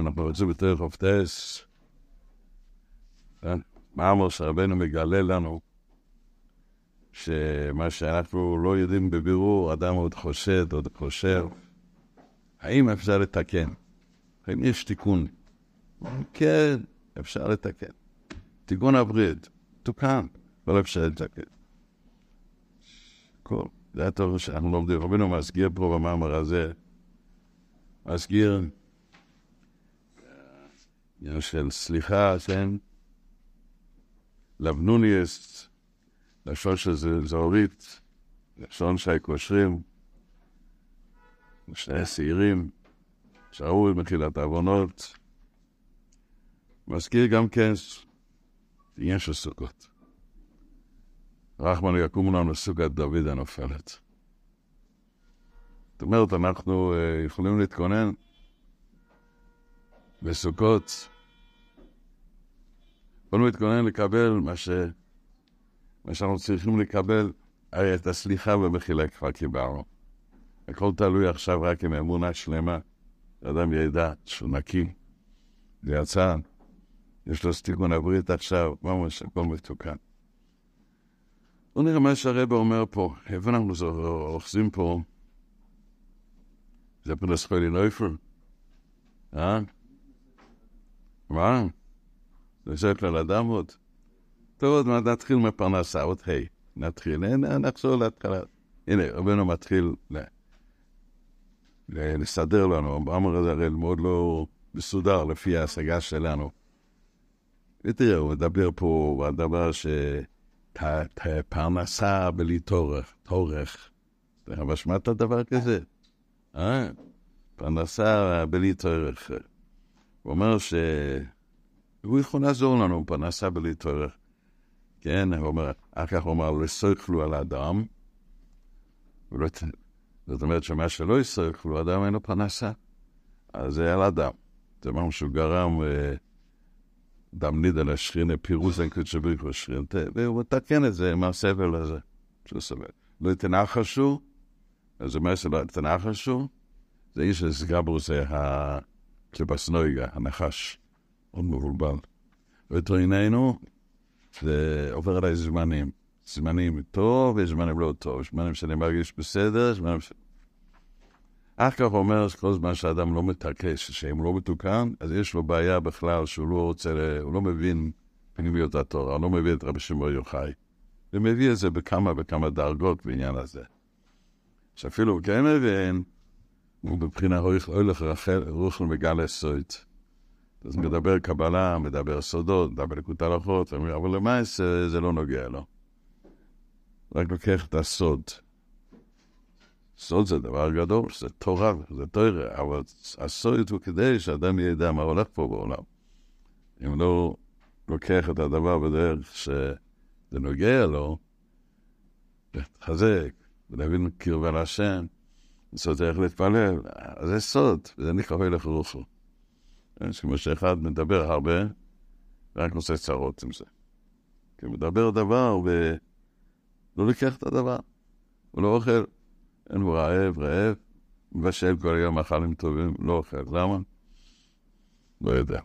אנחנו רוצים יותר חופטס. מה אמר שרבנו מגלה לנו? שמה שאנחנו לא יודעים בבירור, אדם עוד חושד, עוד חושב. האם אפשר לתקן? האם יש תיקון? כן, אפשר לתקן. תיקון הברית, תוקן, אבל אפשר לתקן. כל, זה הטוב שאנחנו לומדים. רבינו מסגיר פה במאמר הזה, מסגיר עניין של סליחה, כן? לבנוניאס, לשון של זהורית, לשון שי קושרים, שני שעירים, שראו במחילת העוונות. מזכיר גם כן עניין של סוכות. רחמן יקום לנו סוכת דוד הנופלת. זאת אומרת, אנחנו uh, יכולים להתכונן בסוכות. יכולים להתכונן לקבל מה, ש... מה שאנחנו צריכים לקבל, הרי את הסליחה במחילה כבר קיבלנו. הכל תלוי עכשיו רק עם אמונה שלמה. אדם ידע שהוא נקי, זה יצא, יש לו סטיגון הברית עכשיו, ממש הכל מתוקן. בואו נראה מה שהרבא אומר פה. איפה אנחנו אוחזים פה? זה פרנס חולי נויפר? אה? מה? זה שייך לאדם עוד? טוב, עוד מעט נתחיל מפרנסה, עוד היי. נתחיל, נחזור להתחלה. הנה, רבנו מתחיל לסדר לנו. המאמר הזה הרי מאוד לא מסודר לפי ההשגה שלנו. ותראה, הוא מדבר פה על דבר ש... פרנסה בלי טורך, טורך. אתה משמעת דבר כזה? אה? פרנסה בלי טורך. הוא אומר שהוא יכול לעזור לנו, פרנסה בלי טורך. כן, הוא אומר, אחר כך הוא אמר, לא יסוכלו על האדם. זאת אומרת שמה שלא יסוכלו, אדם אין לו פרנסה. אז זה על אדם. זה משהו שהוא גרם... אה, דם נידה לשכינה, פירוס אין קודשא בריחו שכינתה, והוא מתקן את זה עם הסבל הזה, שהוא סבל. לא תנחשו, אז זה אומר שלא תנחשו, זה איש הסגברו הקליפסנויגה, הנחש, מאוד מבולבל. ותריננו, זה עובר עליי זמנים. זמנים טוב וזמנים לא טוב. זמנים שאני מרגיש בסדר, זמנים ש... אחר כך אומר שכל זמן שאדם לא מתעקש, שאם לא מתוקן, אז יש לו בעיה בכלל שהוא לא רוצה, הוא לא מבין פנימיות התורה, הוא לא מבין את רבי שמעון יוחאי. ומביא את זה בכמה וכמה דרגות בעניין הזה. שאפילו כן מבין, הוא בבחינה הולך רחל, רוחל מגל סויט. אז מדבר קבלה, מדבר סודות, מדבר לקוט הלכות, אבל למעשה זה לא נוגע לו. רק לוקח את הסוד. סוד זה דבר גדול, זה תורה, זה תורה, אבל הסוד הוא כדי שאדם ידע מה הולך פה בעולם. אם לא לוקח את הדבר בדרך שזה נוגע לו, להתחזק, ולהבין קרבה להשם, איך להתפלל, זה סוד, וזה נקרא הלך רוחו. כמו שאחד מדבר הרבה, ורק עושה צרות עם זה. כי הוא מדבר דבר ולא לוקח את הדבר, הוא לא אוכל. אין הוא רעב, רעב, מבשל כל היום מאכלים טובים, לא אוכל. למה? לא יודע.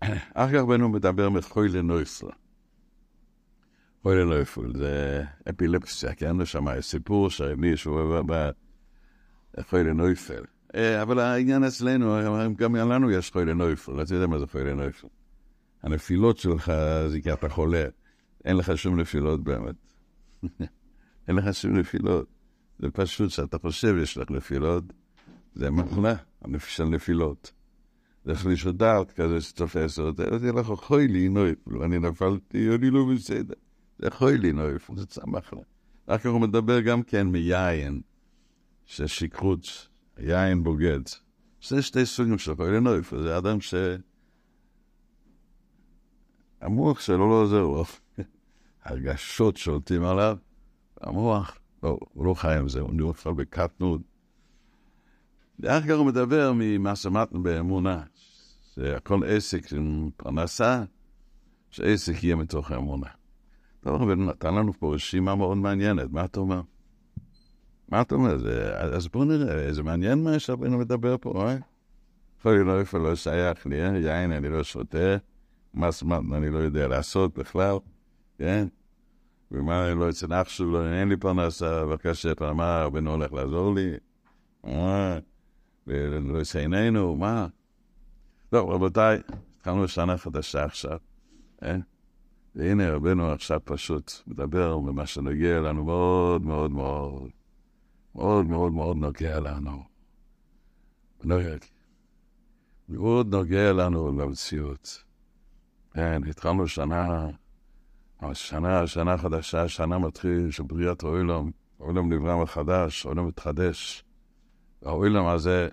אחר כך בנו מדבר מחוי לנויסלה. חוי לנויפול, זה אפילפסיה, כן? שם יש סיפור שמישהו חוי לנויפל. אבל העניין אצלנו, גם לנו יש חוי לנויפל, אתה יודע מה זה חוי לנויפל. הנפילות שלך זה כי אתה חולה, אין לך שום נפילות באמת. אין לך שום נפילות. זה פשוט שאתה חושב יש לך נפילות, זה מחלה של נפילות. זה חליש הדעת כזה שתופס אותי, אז יהיה לך חוי לי נויפל, אני נפלתי, אני לא בסדר. זה חוי לי נויפל, זה צמח לה. אחר כך הוא מדבר גם כן מיין, ששכרות, יין בוגד. זה שתי סוגים של חוי לי נויפל, זה אדם ש... המוח שלו לא עוזר לו. הרגשות שולטים עליו, המוח, לא, הוא לא חי עם זה, הוא נופל בקטנות. ואחר כך הוא מדבר ממה שמענו באמונה, שהכל עסק עם פרנסה, שעסק יהיה מתוך האמונה. טוב, אבל נתן לנו פה רשימה מאוד מעניינת, מה אתה אומר? מה אתה אומר? אז בואו נראה, זה מעניין מה שרבנו מדבר פה, אה? יכול לא איפה לא שייך לי, אה? יין אני לא שותה, מס מתנה אני לא יודע לעשות בכלל, כן? ומה אני לא אצל אח שלו, אין לי פרנסה, בבקשה פעמה, רבנו הולך לעזור לי, מה? ולא יצאיננו, מה? טוב, רבותיי, התחלנו שנה חדשה עכשיו, אה? והנה רבנו עכשיו פשוט מדבר במה שנוגע לנו מאוד מאוד מאוד, מאוד מאוד מאוד נוגע לנו. מאוד נוגע לנו למציאות. כן, התחלנו שנה, השנה, שנה חדשה, שנה מתחיל של בריאת העולם, העולם נברא מחדש, העולם מתחדש. והעולם הזה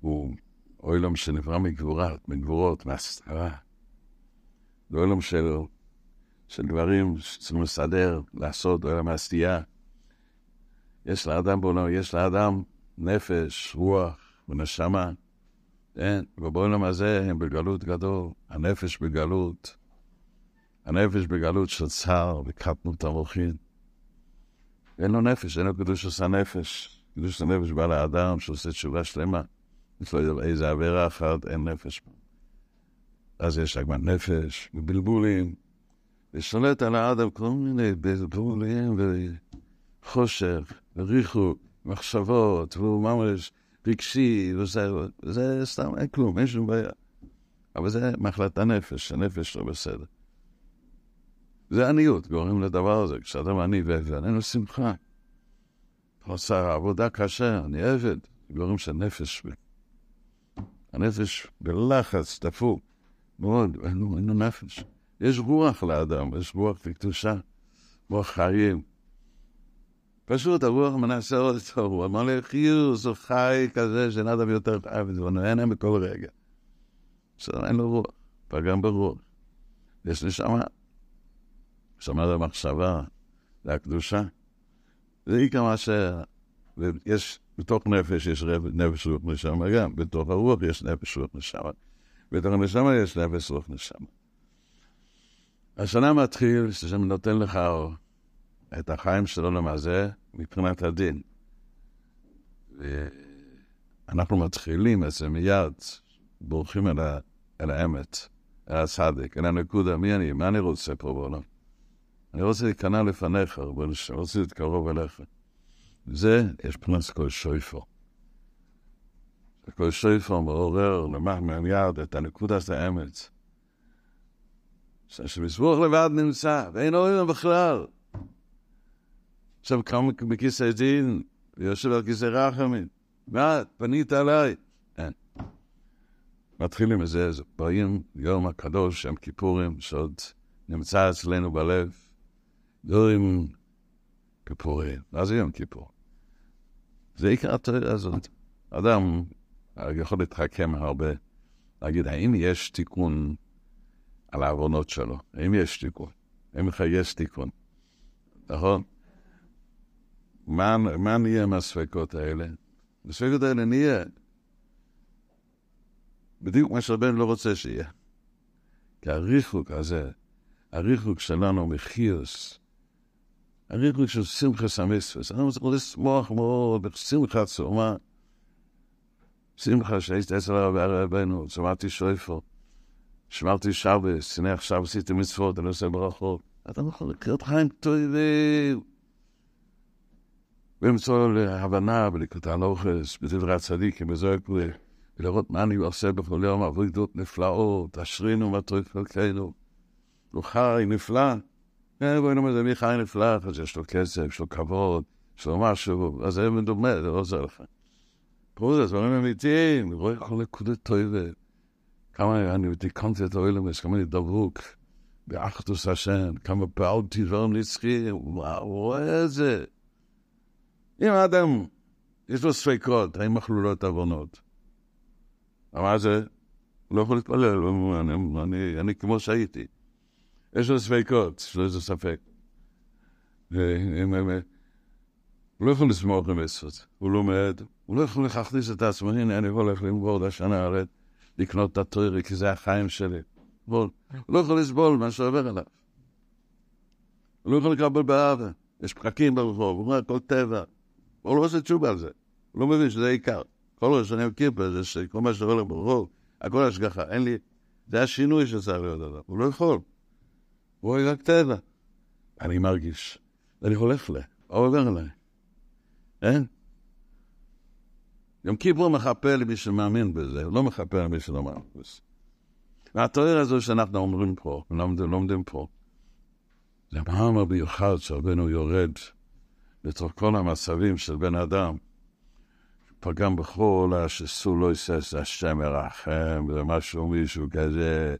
הוא עולם שנברא מגבורת, מגבורות, מהסתרה. זה עולם של, של דברים שצריכים לסדר, לעשות, עולם העשייה. יש לאדם בעולם, יש לאדם נפש, רוח ונשמה. כן, ובעולם הזה הם בגלות גדול, הנפש בגלות, הנפש בגלות של צער וקטנות המוחין. אין לו נפש, אין לו קדוש עושה נפש. קדוש הנפש בא לאדם שעושה תשובה שלמה. יש לו איזה עבירה אחת, אין נפש. אז יש עגמת נפש ובלבולים, ושולט על האדם כל מיני בלבולים וחושך וריחוק, מחשבות, והוא ממש רגשי, וזה, וזה סתם, אין כלום, אין שום בעיה. אבל זה מחלת הנפש, הנפש לא בסדר. זה עניות, גורם לדבר הזה. כשאדם עני ואין לו שמחה. עושה עבודה קשה, אני עבד, גורם של נפש. הנפש בלחץ, דפוק, מאוד, אין לו, נפש. יש רוח לאדם, יש רוח וקדושה, רוח חיים. פשוט הרוח מנסה עוד אותו, הוא אמר לי, חיוס, הוא חי כזה שאין אדם יותר חי, וזה נהנה בכל רגע. בסדר, אין לו רוח, פגם ברוח. יש נשמה, נשמה זה המחשבה, זה הקדושה. זה עיקר מה ש... ויש, בתוך נפש יש נפש רוח נשמה גם, בתוך הרוח יש נפש רוח נשמה. בתוך הנשמה יש נפש רוח נשמה. השנה מתחיל, שהשם נותן לך את החיים של העולם הזה מבחינת הדין. ואנחנו מתחילים את זה מיד, בורחים אל, ה, אל האמת, אל הצדיק, אל הנקודה, מי אני, מה אני רוצה פה בעולם? אני רוצה להיכנע לפניך, אני רוצה להתקרוב אליך. זה, יש פרנס כל שויפו. כל שויפו מעורר למען יד את הנקודת האמת. שמזבוח לבד נמצא, ואין אוהב בכלל. עכשיו קם בכיסא דין, ויושב על כיסא רחמים. מה, פנית עליי? אין. מתחילים מזה, זה באים יום הקדוש, שם כיפורים, שעוד נמצא אצלנו בלב. דורים כיפורים. מה זה יום כיפור? זה עיקר התורה הזאת. אדם יכול להתחכם הרבה, להגיד, האם יש תיקון על העוונות שלו? האם יש תיקון? האם יש תיקון? נכון? מה, מה נהיה עם הספקות האלה? הספקות האלה נהיה בדיוק מה שהבן לא רוצה שיהיה. כי הריחוק הזה, הריחוק שלנו מחיוס, הריחוק של שמחה סמיספס, אנחנו צריכים לשמוח מאוד בשמחה צומה. שמחה שהייתי אצל הרבי רבנו, צומעתי שויפו, שמרתי שבס, הנה עכשיו עשיתי מצוות, אני עושה ברכות. אתה יכול לקראת חיים טובים. ולמצוא להבנה ולקראת הנוכס, בדברי הצדיקים, בזוהר כולי, ולראות מה אני עושה בכל יום עבודות נפלאות, אשרינו מה חלקנו. הוא חי נפלא. בואי נאמר, מי חי נפלא, יש לו כסף, יש לו כבוד, יש לו משהו, אז זה מדומה, זה לא עוזר לך. פה זה דברים אמיתיים, רואה כל נקודת טובה. כמה אני תיקנתי את האוילמס, כמה אני דבוק באחדוס השם, כמה פעלתי דברים נצחיים, הוא רואה את זה. אם האדם, יש לו ספקות, האם אכלו לו את העוונות? מה זה? לא יכול להתפלל, אני, אני, אני כמו שהייתי. יש לו ספקות, יש לו איזה ספק. הוא לא יכול לסמוך למסות, הוא לומד, הוא לא יכול להכניס את עצמו, הנה אני הולך למבור את השנה הרי, לקנות את הטוירי, כי זה החיים שלי. הוא לא יכול לסבול מה שעובר עליו. הוא לא יכול לקבל באהבה, יש פקקים ברחוב, הוא אומר, כל טבע. הוא לא עושה תשובה על זה, הוא לא מבין שזה עיקר. כל ראש שנים כיפה זה שכל מה שקורה ברחוב, הכל השגחה. אין לי... זה השינוי שצריך להיות אדם. הוא לא יכול. הוא רק טבע. אני מרגיש. אני הולך ל... עובר אליי. אין? יום כיפור מכפר למי שמאמין בזה, לא מכפר למי שלא מאמין בזה. והתואר הזו שאנחנו אומרים פה, לומדים, לומדים פה, זה מאמר מיוחד שרבנו יורד לתוך כל המצבים של בן אדם, פגם בכל השסו לא יסס השם מרחם, זה משהו מישהו כזה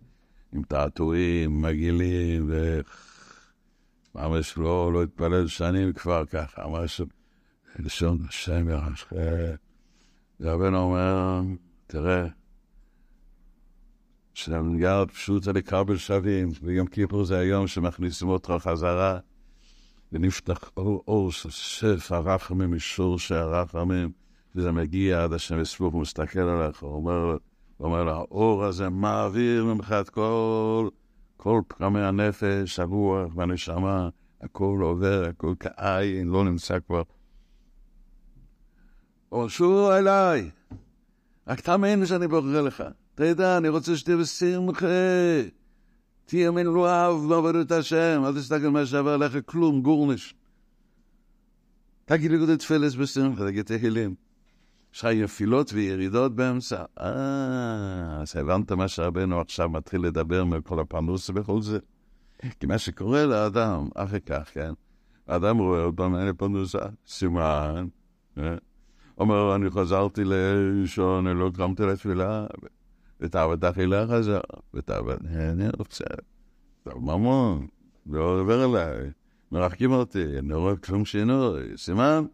עם תעתועים, מגעילים, ו... ממש לא, לא התפלל שנים כבר ככה, משהו, לשון השם ירחם. רבנו אומר, תראה, שהמנגל פשוט זה לקבל שווים, ויום כיפור זה היום שמכניסים אותך חזרה, ונפתח אור, אור שף הרחמים, אישור של הרחמים, וזה מגיע עד השם יספוק, הוא מסתכל עליך, הוא אומר, הוא אומר לו, האור הזה מעביר ממך את כל, כל פרמי הנפש, הרוח והנשמה, הכל עובר, הכל כעין, לא נמצא כבר. שוב אליי, רק תאמין שאני בוחר לך. תדע, אני רוצה שתהיה בשמחה. תהיה מנואב בעבודת השם, אל תסתכל מה שעבר עליך, כלום, גורניש. תגיד לי תפילס בשמחה, תגיד תהילים. יש לך נפילות וירידות באמצע. אה, אז הבנת מה שרבנו עכשיו מתחיל לדבר מכל הפרנוס ובכל זה. כי מה שקורה לאדם, אחר כך, כן? האדם רואה עוד פעם, אין לי פרנוסה, סימן. אומר, אני חזרתי לישון, אני לא קמתי לתפילה, ותאוות אכילה חזר, ותאוות, אני רוצה, טוב ממון, לא עובר אליי, מרחקים אותי, אני לא רואה כלום שינוי, סימן?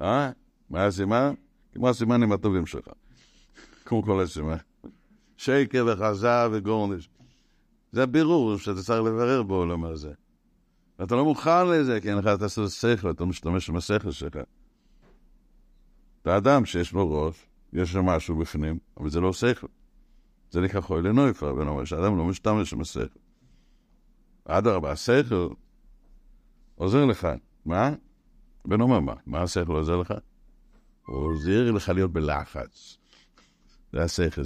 אה? מה הסימן? כמו הסימנים הטובים שלך, כמו כל הסימן. שקר וחזה וגורניש. זה הבירור שאתה צריך לברר בעולם הזה. ואתה לא מוכן לזה, כי אין לך את השכל, אתה משתמש עם השכל שלך. אתה אדם שיש לו ראש, יש לו משהו בפנים, אבל זה לא שכל. זה נקרא חוי לנויפר, בן אומר שאדם לא משתמש עם השכל. אדרבה, השכל עוזר לך. מה? בן אומר מה? מה השכל עוזר לך? הוא עוזר לך להיות בלחץ. זה השכל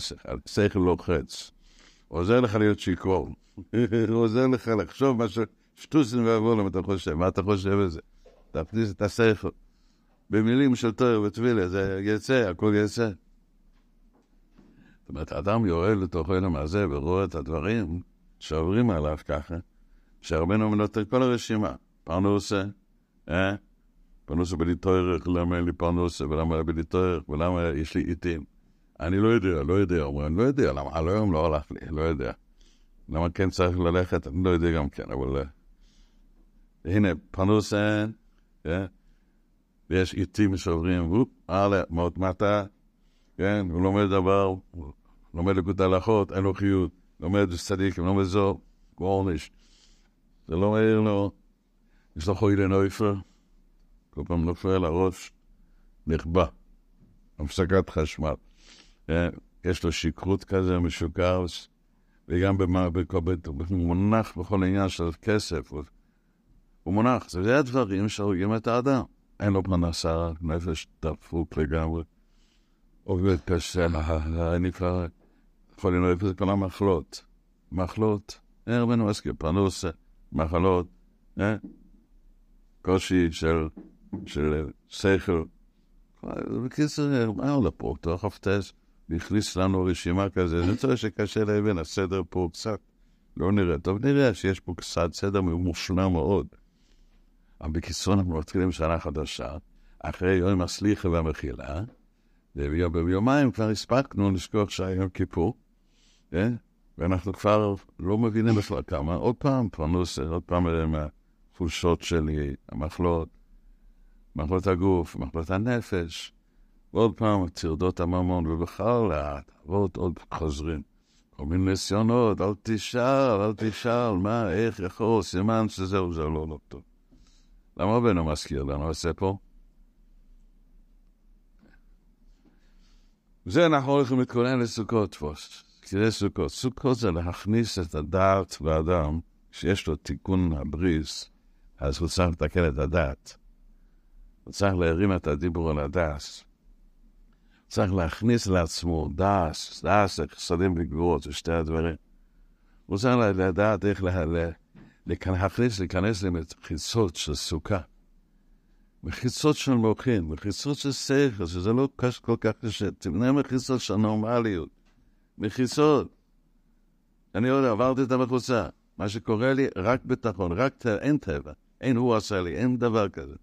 השכל לוחץ. עוזר לך להיות שיכור. הוא עוזר לך לחשוב מה ש... שטוסים ועבולים אתה חושב, מה אתה חושב בזה? תכניס את השכל. במילים של תואר וטבילה, זה יצא, הכל יצא. זאת אומרת, האדם יורד לתוך עולם הזה ורואה את הדברים שעוברים עליו ככה, שהרבנו מנותק כל הרשימה. פרנוסה, אה? פרנוסה בלי תוארך, למה אין לי פרנוסה, ולמה אין לי תוארך, ולמה יש לי עיתים. אני לא יודע, לא יודע, אומרים, לא יודע, למה על היום לא הלך לי, לא יודע. למה כן צריך ללכת, אני לא יודע גם כן, אבל... הנה, פרנוסה, אה? ויש עיתים שעוברים, וופ, הלאה, מאוד מטה, כן, הוא לומד דבר, הוא לומד לקוד הלכות, אין לו חיות, לומד צדיק, לומד זו, גורניש. זה לא מעיר לו, יש לו חוי לנויפר, כל פעם נופל הראש, נכבה, הפסקת חשמל. כן, יש לו שכרות כזה משוקר, וגם הוא מונח בכל עניין של כסף, הוא מונח, זה הדברים שהורגים את האדם. אין לו פרנסה, נפש דפוק לגמרי. עובד קשה, אני כבר יכול לנהל את כל המחלות. מחלות, אין רבנו מסכים, פרנוסה, מחלות? קושי של, שכל. בקיצור, מה הוא לפה? תוך הפטס, והכניס לנו רשימה כזה, זה צריך שקשה להבין, הסדר פה קצת לא נראה. טוב, נראה שיש פה קצת סדר מושלם מאוד. אבל בקיצור, אנחנו מתחילים שנה חדשה, אחרי יום הסליחה והמחילה, וביומיים כבר הספקנו לשכוח שהיה יום כיפור, כן? ואנחנו כבר לא מבינים בכלל כמה. עוד פעם פרנוסה, עוד פעם עם החולשות שלי, המחלות, מחלות הגוף, מחלות הנפש, ועוד פעם טרדות הממון, ובכלל התאוות עוד חוזרים. כל מיני ניסיונות, אל תשאל, אל תשאל, מה, איך, יכול, סימן שזהו, זה לא לא טוב. למה רבנו מזכיר לנו את זה פה? וזה אנחנו הולכים להתכונן לסוכות פוסט. כי סוכות. סוכות זה להכניס את הדעת באדם, כשיש לו תיקון הבריס, אז הוא צריך לתקן את הדעת. הוא צריך להרים את הדיבור על הדעת. צריך להכניס לעצמו דס, דס, חסדים וגבורות, זה שתי הדברים. הוא צריך לדעת איך להכניס, להיכנס למחיצות של סוכה. מחיצות של מוחין, מחיצות של שכל, שזה לא כל כך קשה. תבנה מחיצות של נורמליות. מחיצות. אני עוד עברתי את המחוצה. מה שקורה לי, רק ביטחון, רק טבע, אין טבע. אין הוא עשה לי, אין דבר כזה.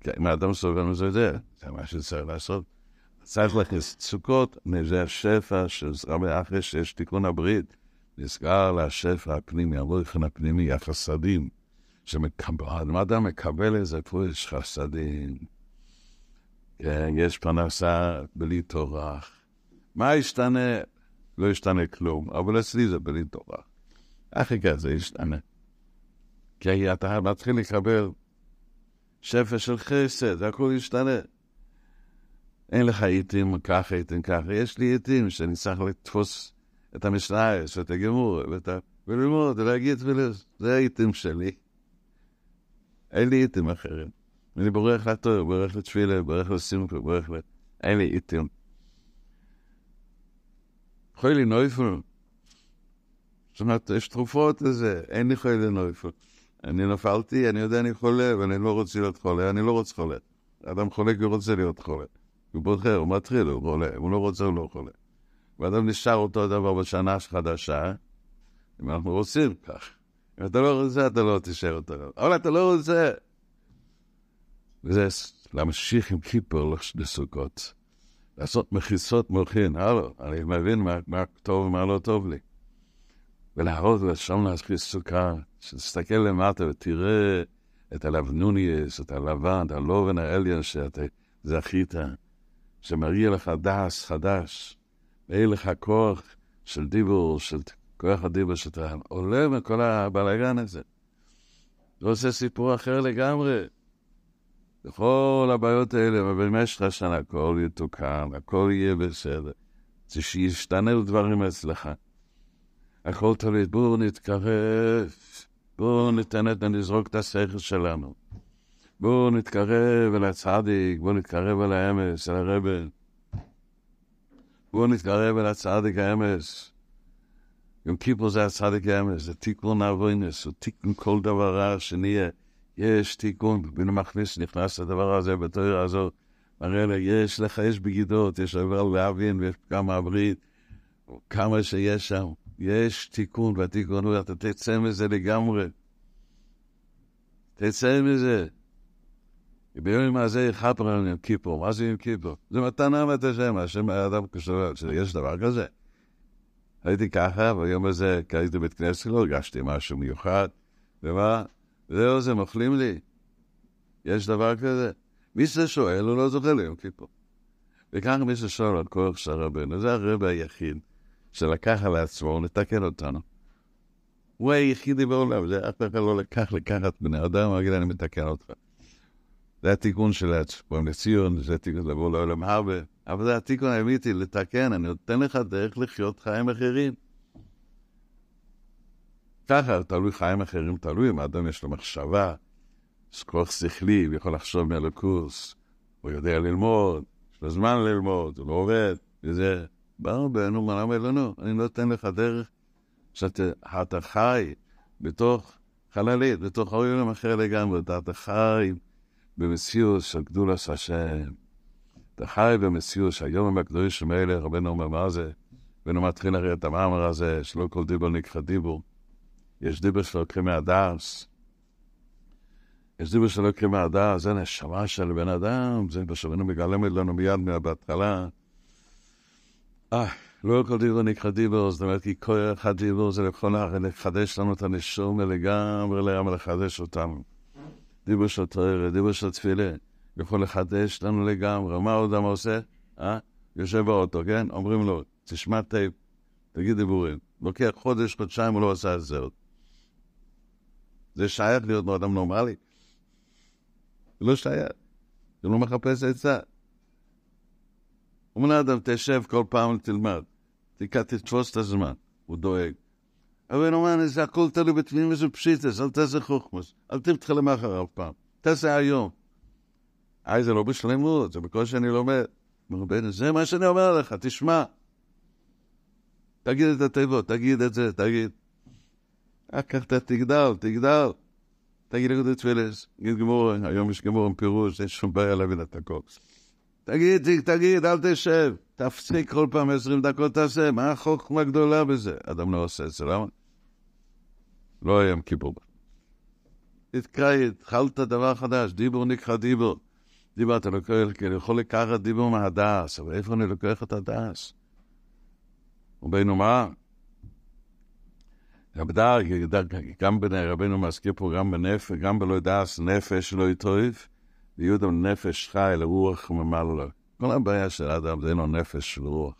כי אם האדם סובל מזה, יודע, זה מה שצריך לעשות. צריך להכניס סוכות, זה השפע של רבי אחרי שיש תיקון הברית, נסגר לשפע הפנימי, המלוכן הפנימי, החסדים. שהאדם מקבל איזה פרוש חסדים. כן, יש פרנסה בלי תורה. מה ישתנה? לא ישתנה כלום, אבל אצלי זה בלי תורה. אחרי כזה ישתנה. כי אתה מתחיל לקבל שפע של חסד, הכל ישתנה. אין לך עיתים ככה, עיתים ככה. יש לי עיתים שאני צריך לתפוס את המשנה, את הגמור, וללמוד, ולהגיד, זה העיתים שלי. אין לי עיתים אחרים. אני בורח לתור, בורח לתפילה, בורח לסימפה, בורח ל... אין לי. חוי לי נויפל. זאת אומרת, יש תרופות לזה, אין לי חוי לי נויפל. אני נפלתי, אני יודע אני חולה, ואני לא רוצה להיות חולה, אני לא רוצה חולה. אדם חולה כי הוא רוצה להיות חולה. הוא בוחר, הוא מתחיל, הוא חולה, הוא לא רוצה, הוא לא חולה. ואדם נשאר אותו דבר בשנה חדשה, אם אנחנו רוצים כך. אם אתה לא רוצה, אתה לא תישאר אותו דבר. אבל אתה לא רוצה. וזה להמשיך עם כיפור לסוכות. לעשות מחיסות מוחין, הלו, אני מבין מה, מה טוב ומה לא טוב לי. ולהראות לשם להכניס סוכה, שתסתכל למטה ותראה את הלבנוניאס, את הלבן, את הלובן האליון שאתה זכית, שמריע לך דס חדש, ואין לך כוח של דיבור, של כוח הדיבור שאתה עולה מכל הבלאגן הזה. זה עושה סיפור אחר לגמרי. וכל הבעיות האלה, ובמשך השנה הכל יתוקן, הכל יהיה בסדר. זה שישתנה דברים אצלך. הכל תלוי, בואו נתקרב, בואו ניתן את, נזרוק את השכל שלנו. בואו נתקרב אל הצדיק, בואו נתקרב אל האמס, אל הרבן. בואו נתקרב אל הצדיק האמס. יום כיפור זה הצדיק האמס, זה תיקון אבוינס, הוא תיקון כל דבר רע שנהיה. יש תיקון, בין המכניס נכנס לדבר הזה בתואר הזאת. מראה לה, יש לך, יש בגידות, יש עבר להבין, ויש כמה הברית, כמה שיש שם. יש תיקון, והתיקון הוא, אתה תצא מזה לגמרי. תצא מזה. ביום הזה על יום כיפור. מה זה יום כיפור? זה מתנה מת השם, השם האדם כשואל, שיש דבר כזה. הייתי ככה, ביום הזה, כי הייתי בבית כנסת, לא הרגשתי משהו מיוחד, ומה? זהו זה, מוכלים לי. יש דבר כזה? מי ששואל, הוא לא זוכר ליום כיפור. וככה מי ששואל על כוח של רבנו, זה הרב היחיד שלקח על עצמו לתקן אותנו. הוא היחידי בעולם, זה אף אחד לא לקח לקחת בני אדם, הוא יגיד, אני מתקן אותך. זה התיקון של עצמם לציון, זה התיקון לבוא לעולם הרבה. אבל זה התיקון האמיתי, לתקן, אני נותן לך דרך לחיות חיים אחרים. ככה, תלוי חיים אחרים, תלוי אם האדם יש לו מחשבה, יש כוח שכלי, הוא יכול לחשוב מאלוקוס, הוא יודע ללמוד, יש לו זמן ללמוד, הוא לא עובד, וזה, באו בנו, מה למה לנו? אני נותן לך דרך שאתה חי בתוך חללית, בתוך העולם אחר לגמרי, אתה חי במציאות של גדולת השם. אתה חי במציאות שהיום הקדושים האלה, רבנו אומר מה זה, רבנו מתחיל הרי את המאמר הזה, שלא כל דיבור נקרא דיבור. יש דיבור שלוקחים מהדעת. יש דיבור שלוקחים מהדעת, זה נשמה של בן אדם, זה מה שרבנו מגלמת לנו מיד מההתחלה. אה, לא כל דיבור נקרא דיבור, זאת אומרת, כי כוח הדיבור זה לכל לחדש לנו את הנשמה לגמרי, לגמרי לחדש אותנו. דיבור של תורה, דיבור של תפילה, יכול לחדש לנו לגמרי. מה עוד אדם עושה? אה? יושב באוטו, כן? אומרים לו, תשמע טייפ, תגיד דיבורים. לוקח חודש, חודשיים, הוא לא עשה את זה עוד. זה שייך להיות אדם נורמלי? זה לא שייך. זה לא מחפש עצה. אומר לאדם, תשב כל פעם ותלמד. תתפוס את הזמן. הוא דואג. אבל הוא אומר, זה הכל תלוי בתמימוס ופשיטס, אל תעשה חוכמוס, אל תתחיל למחר אף פעם, תעשה היום. היי, זה לא בשלמות, זה בקושי שאני לומד. רבנו, זה מה שאני אומר לך, תשמע. תגיד את התיבות, תגיד את זה, תגיד. אחר כך אתה תגדל, תגדל. תגיד לגודל תפילס, תגיד גמור, היום יש גמור עם פירוש, אין שום בעיה להבין את הכל. תגיד, תגיד, אל תשב. תפסיק כל פעם עשרים דקות תעשה, מה החוכמה גדולה בזה? אדם לא עושה את זה, למה? לא היה יום כיפור. תתקרא, התחלת דבר חדש, דיבור נקרא דיבור. דיבור, אתה לוקח, אני יכול לקחת דיבור מהדס, אבל איפה אני לוקח את הדס? רבינו מה? גם רבינו מזכיר פה, גם בנפש, גם בלא דס, נפש לא יטריף, ויהודה נפש חי לרוח ממלא לו. כל הבעיה של האדם זה אין לו נפש ורוח.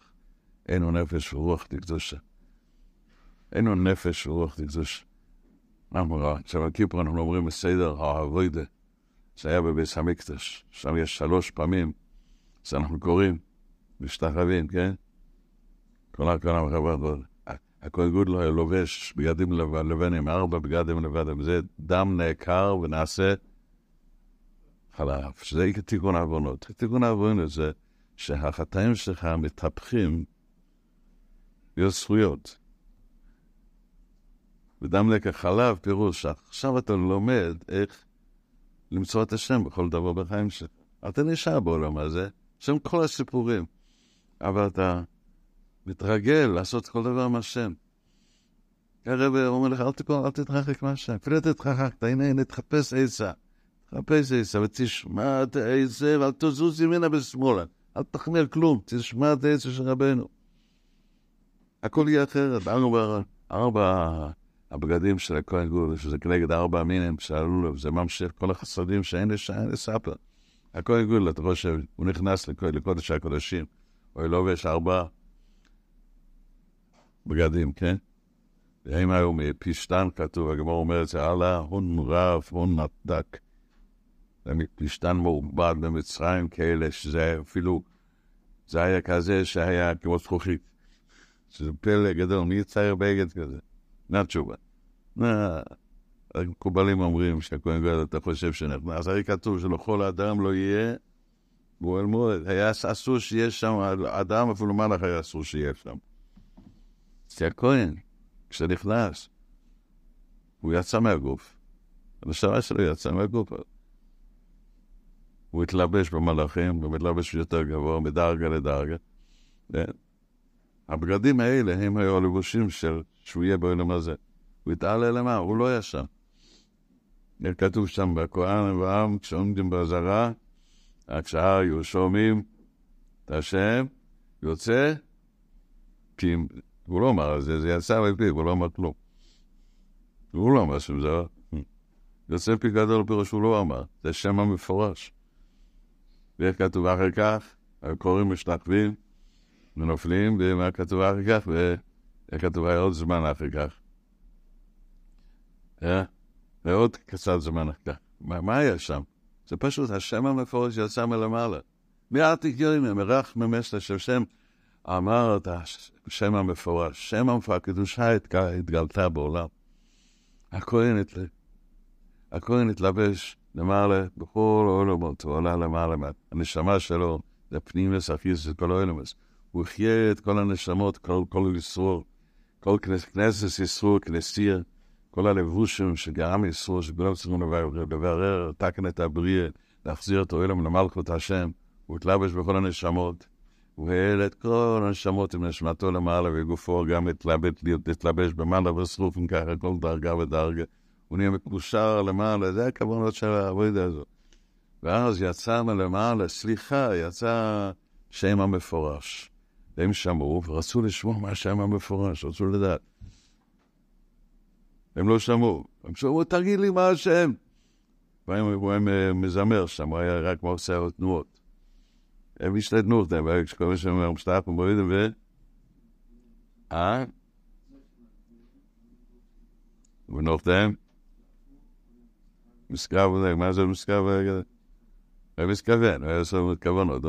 אין לו נפש ורוח לקדושה. אין לו נפש ורוח לקדושה. אנחנו, עכשיו הכיפור אנחנו אומרים בסדר האבוידה, שהיה בביס המקדש, שם יש שלוש פעמים שאנחנו קוראים, משתחווים, כן? כל הכהן החברות. הכהן גודלו היה לובש בגדים לבנים, ארבע בגדים לבנים, זה דם נעקר ונעשה חלב, שזה תיקון העוונות. תיקון העוונות זה שהחטאים שלך מתהפכים להיות זכויות. ודם לקח חלב, פירוש, עכשיו אתה לומד איך למצוא את השם בכל דבר בחיים שלך. אתה נשאר בעולם הזה, שם כל הסיפורים, אבל אתה מתרגל לעשות כל דבר עם השם. הרב אומר לך, אל, תקום, אל תתרחק מהשם, אפילו תתרחקת, הנה, הנה, תחפש עצה. תחפש עצה ותשמע את העצה ואל תזוז ימינה בשמאלה. אל תחמיר כלום, תשמע את העצה של רבנו. הכל יהיה אחרת. ארבע, ארבע הבגדים של הכהן גור, שזה כנגד ארבע המינים שעלו לו, זה ממשיך כל החסדים שאין לספר. הכהן גור, אתה חושב, הוא נכנס לקודש הקודשים, הוא לובש ארבע בגדים, כן? והם היו מפשתן כתוב, הגמור אומר את זה, הלאה, הון רב, הון נתק. זה מפשתן מעובד במצרים כאלה, שזה אפילו, זה היה כזה שהיה כמו זכוכית. שזה פלא גדול, מי יצייר בגד כזה? מה התשובה? המקובלים אומרים שהכהן גדול, אתה חושב שנכנס, הרי כתוב שלכל אדם לא יהיה גואל מועד. היה אסור שיהיה שם אדם, אפילו מלאך היה אסור שיהיה שם. זה הכהן, כשנכנס, הוא יצא מהגוף. הנשמה שלו יצאה מהגוף. הוא התלבש במלאכים, הוא מתלבש יותר גבוה, מדרגה לדרגה. הבגדים האלה הם היו הלבושים של שהוא יהיה בעולם הזה. הוא התעלה למה? הוא לא היה שם. כתוב שם בכהן והעם, כשעומדים באזהרה, כשהר היו שומעים את השם, יוצא, כי הוא לא אמר את זה, זה יצא מפיו, הוא לא אמר כלום. הוא לא אמר שום דבר. יוצא פי גדול פירוש הוא לא אמר, זה שם המפורש. ואיך כתוב אחר כך? הקוראים משתכבים ונופלים, ומה כתוב אחר כך? ואיך כתוב היה עוד זמן אחר כך. אה? ועוד קצת זמן אחר כך. מה, מה היה שם? זה פשוט השם המפורש יצא מלמעלה. מיד תגיעים, מרח ממש של שם. אמר את השם המפורש, שם המפורש, הקדושה התגלתה בעולם. הכהן, הכהן התלבש למעלה בכל העולמות, הוא עלה למעלה, הנשמה שלו, זה פנים וסחיס של כל העולמות. הוא החיה את כל הנשמות, כל, כל ישרור, כל כנסת ישרור, כנסיה, כל הלבושים שגרם ישרור, שכולם צריכים לברר, תקן את הבריאה, להחזיר את העולם למלכות השם, הוא התלבש בכל הנשמות. הוא העל את כל הנשמות עם נשמתו למעלה וגופו גם התלבש במעלה ושרופים ככה, כל דרגה ודרגה. הוא נהיה מקושר למעלה, זה הכוונות של העבודה הזו. ואז יצא מלמעלה, סליחה, יצא שם המפורש. והם שמעו ורצו לשמוע מה השם המפורש, רצו לדעת. הם לא שמעו. הם שמעו, תגיד לי מה השם. הוא היה מזמר שם, הוא היה רק עושה תנועות. Wist het nog, daar ik gewoon zo om staat op moeder we. Ah. We nog daar. מסקרב, מה זה מסקרב? מסכוון, היה עושה כוונות.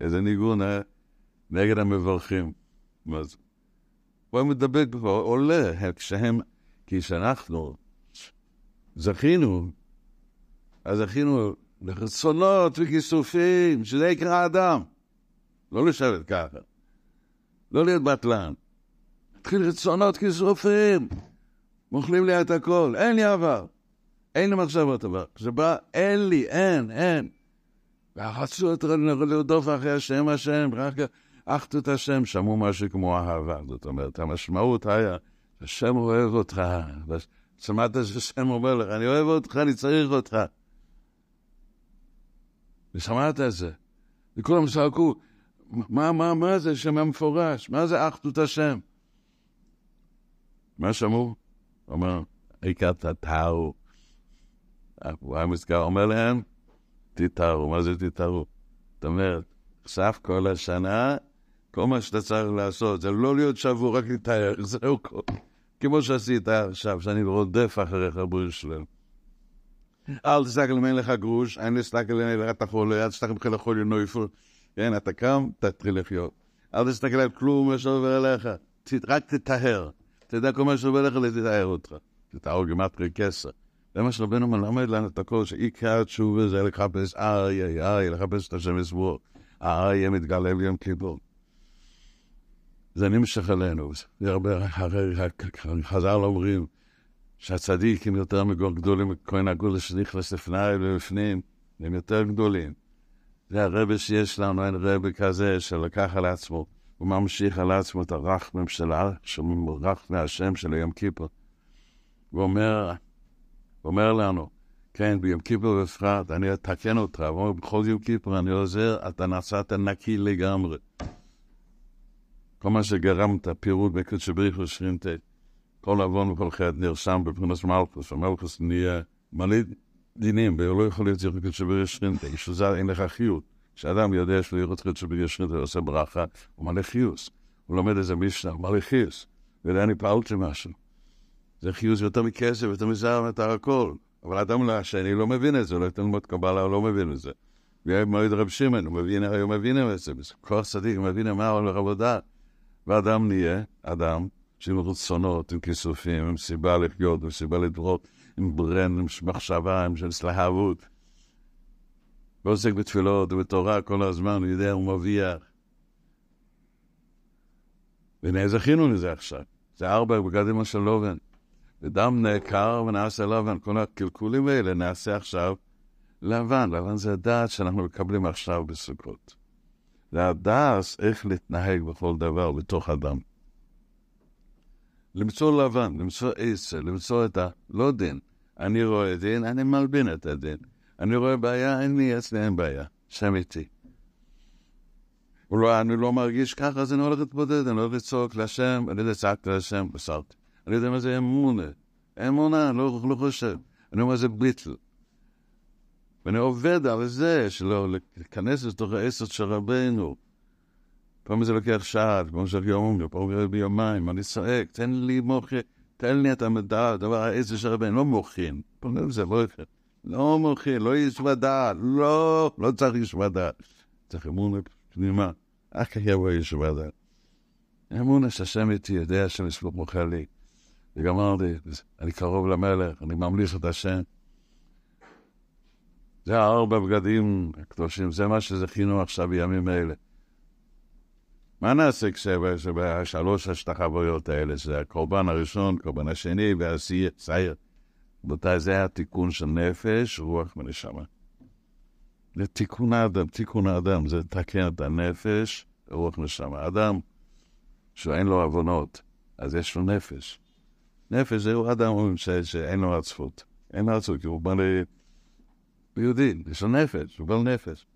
איזה ניגון נגד המברכים. זה? הוא מדבק כבר, עולה, כשהם, כשאנחנו זכינו, אז זכינו לרצונות וכיסופים, שזה יקרא אדם. לא לשבת ככה. לא להיות בטלן. להתחיל רצונות כיסופים. מוכלים לי את הכל, אין לי עבר. אין לי מחשבות עבר. כשבא, אין לי, אין, אין. ורצו את לרדוף אחרי השם השם, רק אחדות השם, שמעו משהו כמו אהבה. זאת אומרת, המשמעות היה, השם אוהב אותך. שמעת שהשם אומר לך, אני אוהב אותך, אני צריך אותך. ושמעת את זה. וכולם צעקו, מה, מה, מה זה שם המפורש? מה זה אחדות השם? מה שמעו? הוא אומר, הכרת תאו. הוא היה מזכר, אומר להם, תתארו. מה זה תתארו? זאת אומרת, עכשיו כל השנה, כל מה שאתה צריך לעשות, זה לא להיות שבוע, רק לתאר, זהו כל. כמו שעשית עכשיו, שאני רודף אחריך, בריאות שלם. אל תסתכל אם אין לך גרוש, אין להסתכל אם אין לך את החולה, אל תסתכל בכלל החולה נויפו. כן, אתה קם, תתחיל לחיות. אל תסתכל על כלום מה שעובר אליך, רק תטהר. תדע כל מה שעובר אליך, תטהר אותך. תטהר גמטרי כסר. זה מה שרבנו מלמד לנו את הכל, שעיקר התשובה זה לחפש אריה, אריה, לחפש את השם יסבור. האריה מתגלה ביום כיפור. זה נמשך הרבה, חז"ל אומרים שהצדיקים יותר גדולים מכהן הגולה שנכנס לפני ולפנים, הם יותר גדולים. זה הרבה שיש לנו, אין רבה כזה שלקח על עצמו, הוא ממשיך על עצמו את הרחמם של רחמי השם של יום כיפור. הוא אומר, הוא אומר לנו, כן, ביום כיפור בפרט, אני אתקן אותך, הוא אומר, בכל יום כיפור אני עוזר, אתה נסעת נקי לגמרי. כל מה שגרמת, פירוט בקודש בריך ושרינטי, כל עוון וכל חטא נרשם בפרנס מלכוס, ומלכוס נהיה מלא דינים, והוא לא יכול להיות זכר קודש בריך ושרינטי, שזה אין לך חיות. כשאדם יודע שהוא יראה קודש בריך ושרינטי ועושה ברכה, הוא מלא חיוס. הוא לומד איזה משנה, הוא מלא חיוס. ויודע, אני פעלתי משהו. זה חיוס יותר מכסף, יותר מזהר, יותר הכל. אבל אדם השני לא מבין את זה, לא ייתן ללמוד קבלה, לא מבין את זה. ומועד רב שמעון, הוא מבין, הוא מבין את זה, כוח צדיק, הוא מבין מה הולך עבודה. ואדם נהיה, אדם, שעם רצונות, עם כיסופים, עם סיבה לחיות, עם סיבה לדרות, עם ברן, עם מחשבה, עם של סלהבות. ועוסק בתפילות ובתורה כל הזמן, הוא יודע, הוא מבטיח. והנה זכינו לזה עכשיו. זה ארבע בגדים של לובן. ודם נעקר ונעשה לבן. כל הקלקולים האלה נעשה עכשיו לבן. לבן זה הדעת שאנחנו מקבלים עכשיו בסוכות. זה הדעת איך להתנהג בכל דבר בתוך אדם. למצוא לבן, למצוא עשר, למצוא את הלא דין. אני רואה דין, אני מלבין את הדין. אני רואה בעיה, אין לי אצלי, אין בעיה. שם איתי. לא, אני לא מרגיש ככה, אז אני הולך להתבודד, אני הולך לצעוק להשם, אני יודע, צעקתי להשם, בסרתי. אני יודע מה זה אמונה. אמונה, לא, לא חושב. אני אומר, זה ביטל. ואני עובד על זה, שלא להיכנס לתוך העשר של רבנו. פעם זה לוקח שעה, כמו שהיום אומרים, פעם ביומיים, אני צועק, תן לי מוחי, תן לי את המדע, הדבר העשר של רבנו, לא מוחין. פעם זה לא יקרה. לא מוחין, לא ישווה דעת, לא, לא צריך ישווה דעת. צריך אמונה פנימה, רק יבוא ישווה דעת. אמונה שהשם איתי, יודע שמספוק מוחה לי. וגמרתי, אני קרוב למלך, אני ממליך את השם. זה הארבע בגדים הקדושים, זה מה שזכינו עכשיו בימים אלה. מה נעשה כשבשלוש השתחוויות האלה, שזה הקורבן הראשון, הקורבן השני והסייר? רבותיי, זה התיקון של נפש, רוח ונשמה. זה תיקון האדם, תיקון האדם, זה לתקן את הנפש, רוח ונשמה. אדם שאין לו עוונות, אז יש לו נפש. נפש זהו אדם שאין לו עצפות. אין לו עצפות, כי הוא בא ל... ביהודי, יש לו נפש, הוא בעל נפש.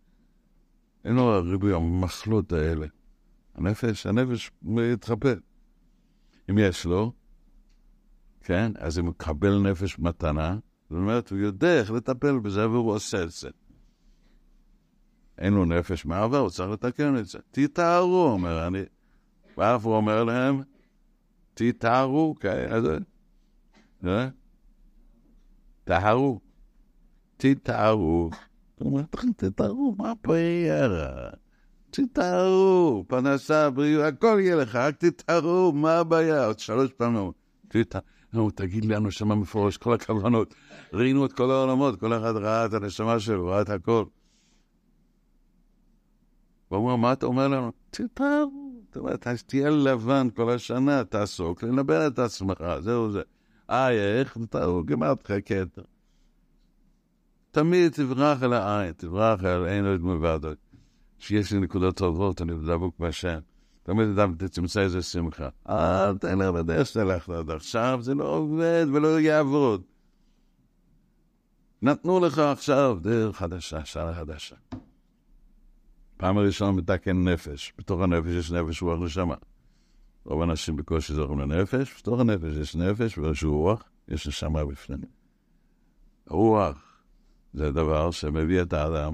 אין לו ריבוי המחלות האלה. הנפש, הנפש מתחפל. אם יש לו, כן, אז הוא מקבל נפש מתנה, זאת אומרת, הוא יודע איך לטפל בזה והוא עושה את זה. אין לו נפש מעבר, הוא צריך לתקן את זה. תתארו, אומר אני. ואף הוא אומר להם, תתארו, כן, אז... אה? תארו. תתארו. תתארו, מה פה יהיה? תתארו, פרנסה, בריאות, הכל יהיה לך, רק תתארו, מה הבעיה? עוד שלוש פעמים. נו, תגיד לי, הנשמה מפורש, כל הכוונות. ראינו את כל העולמות, כל אחד ראה את הנשמה שלו, ראה את הכל. והוא אומר, מה אתה אומר לנו? תתארו, תהיה לבן כל השנה, תעסוק לנבא את עצמך, זהו זה. אה, איך, הוא גמר אותך קטע. תמיד תברח אל העין, תברח אל אין עוד מלבדו. כשיש לי נקודות טובות, אני דבוק בהשם. תמיד אדם תמצא איזה שמחה. אל תלך בדרך שתלכת עד עכשיו, זה לא עובד ולא יעבוד. נתנו לך עכשיו דרך חדשה, שעה חדשה. פעם הראשונה מתקן נפש. בתוך הנפש יש נפש, רוח, נשמה. רוב האנשים בקושי זוכרים לנפש, בתוך הנפש יש נפש ויש רוח, יש נשמה בפנים. רוח זה דבר שמביא את האדם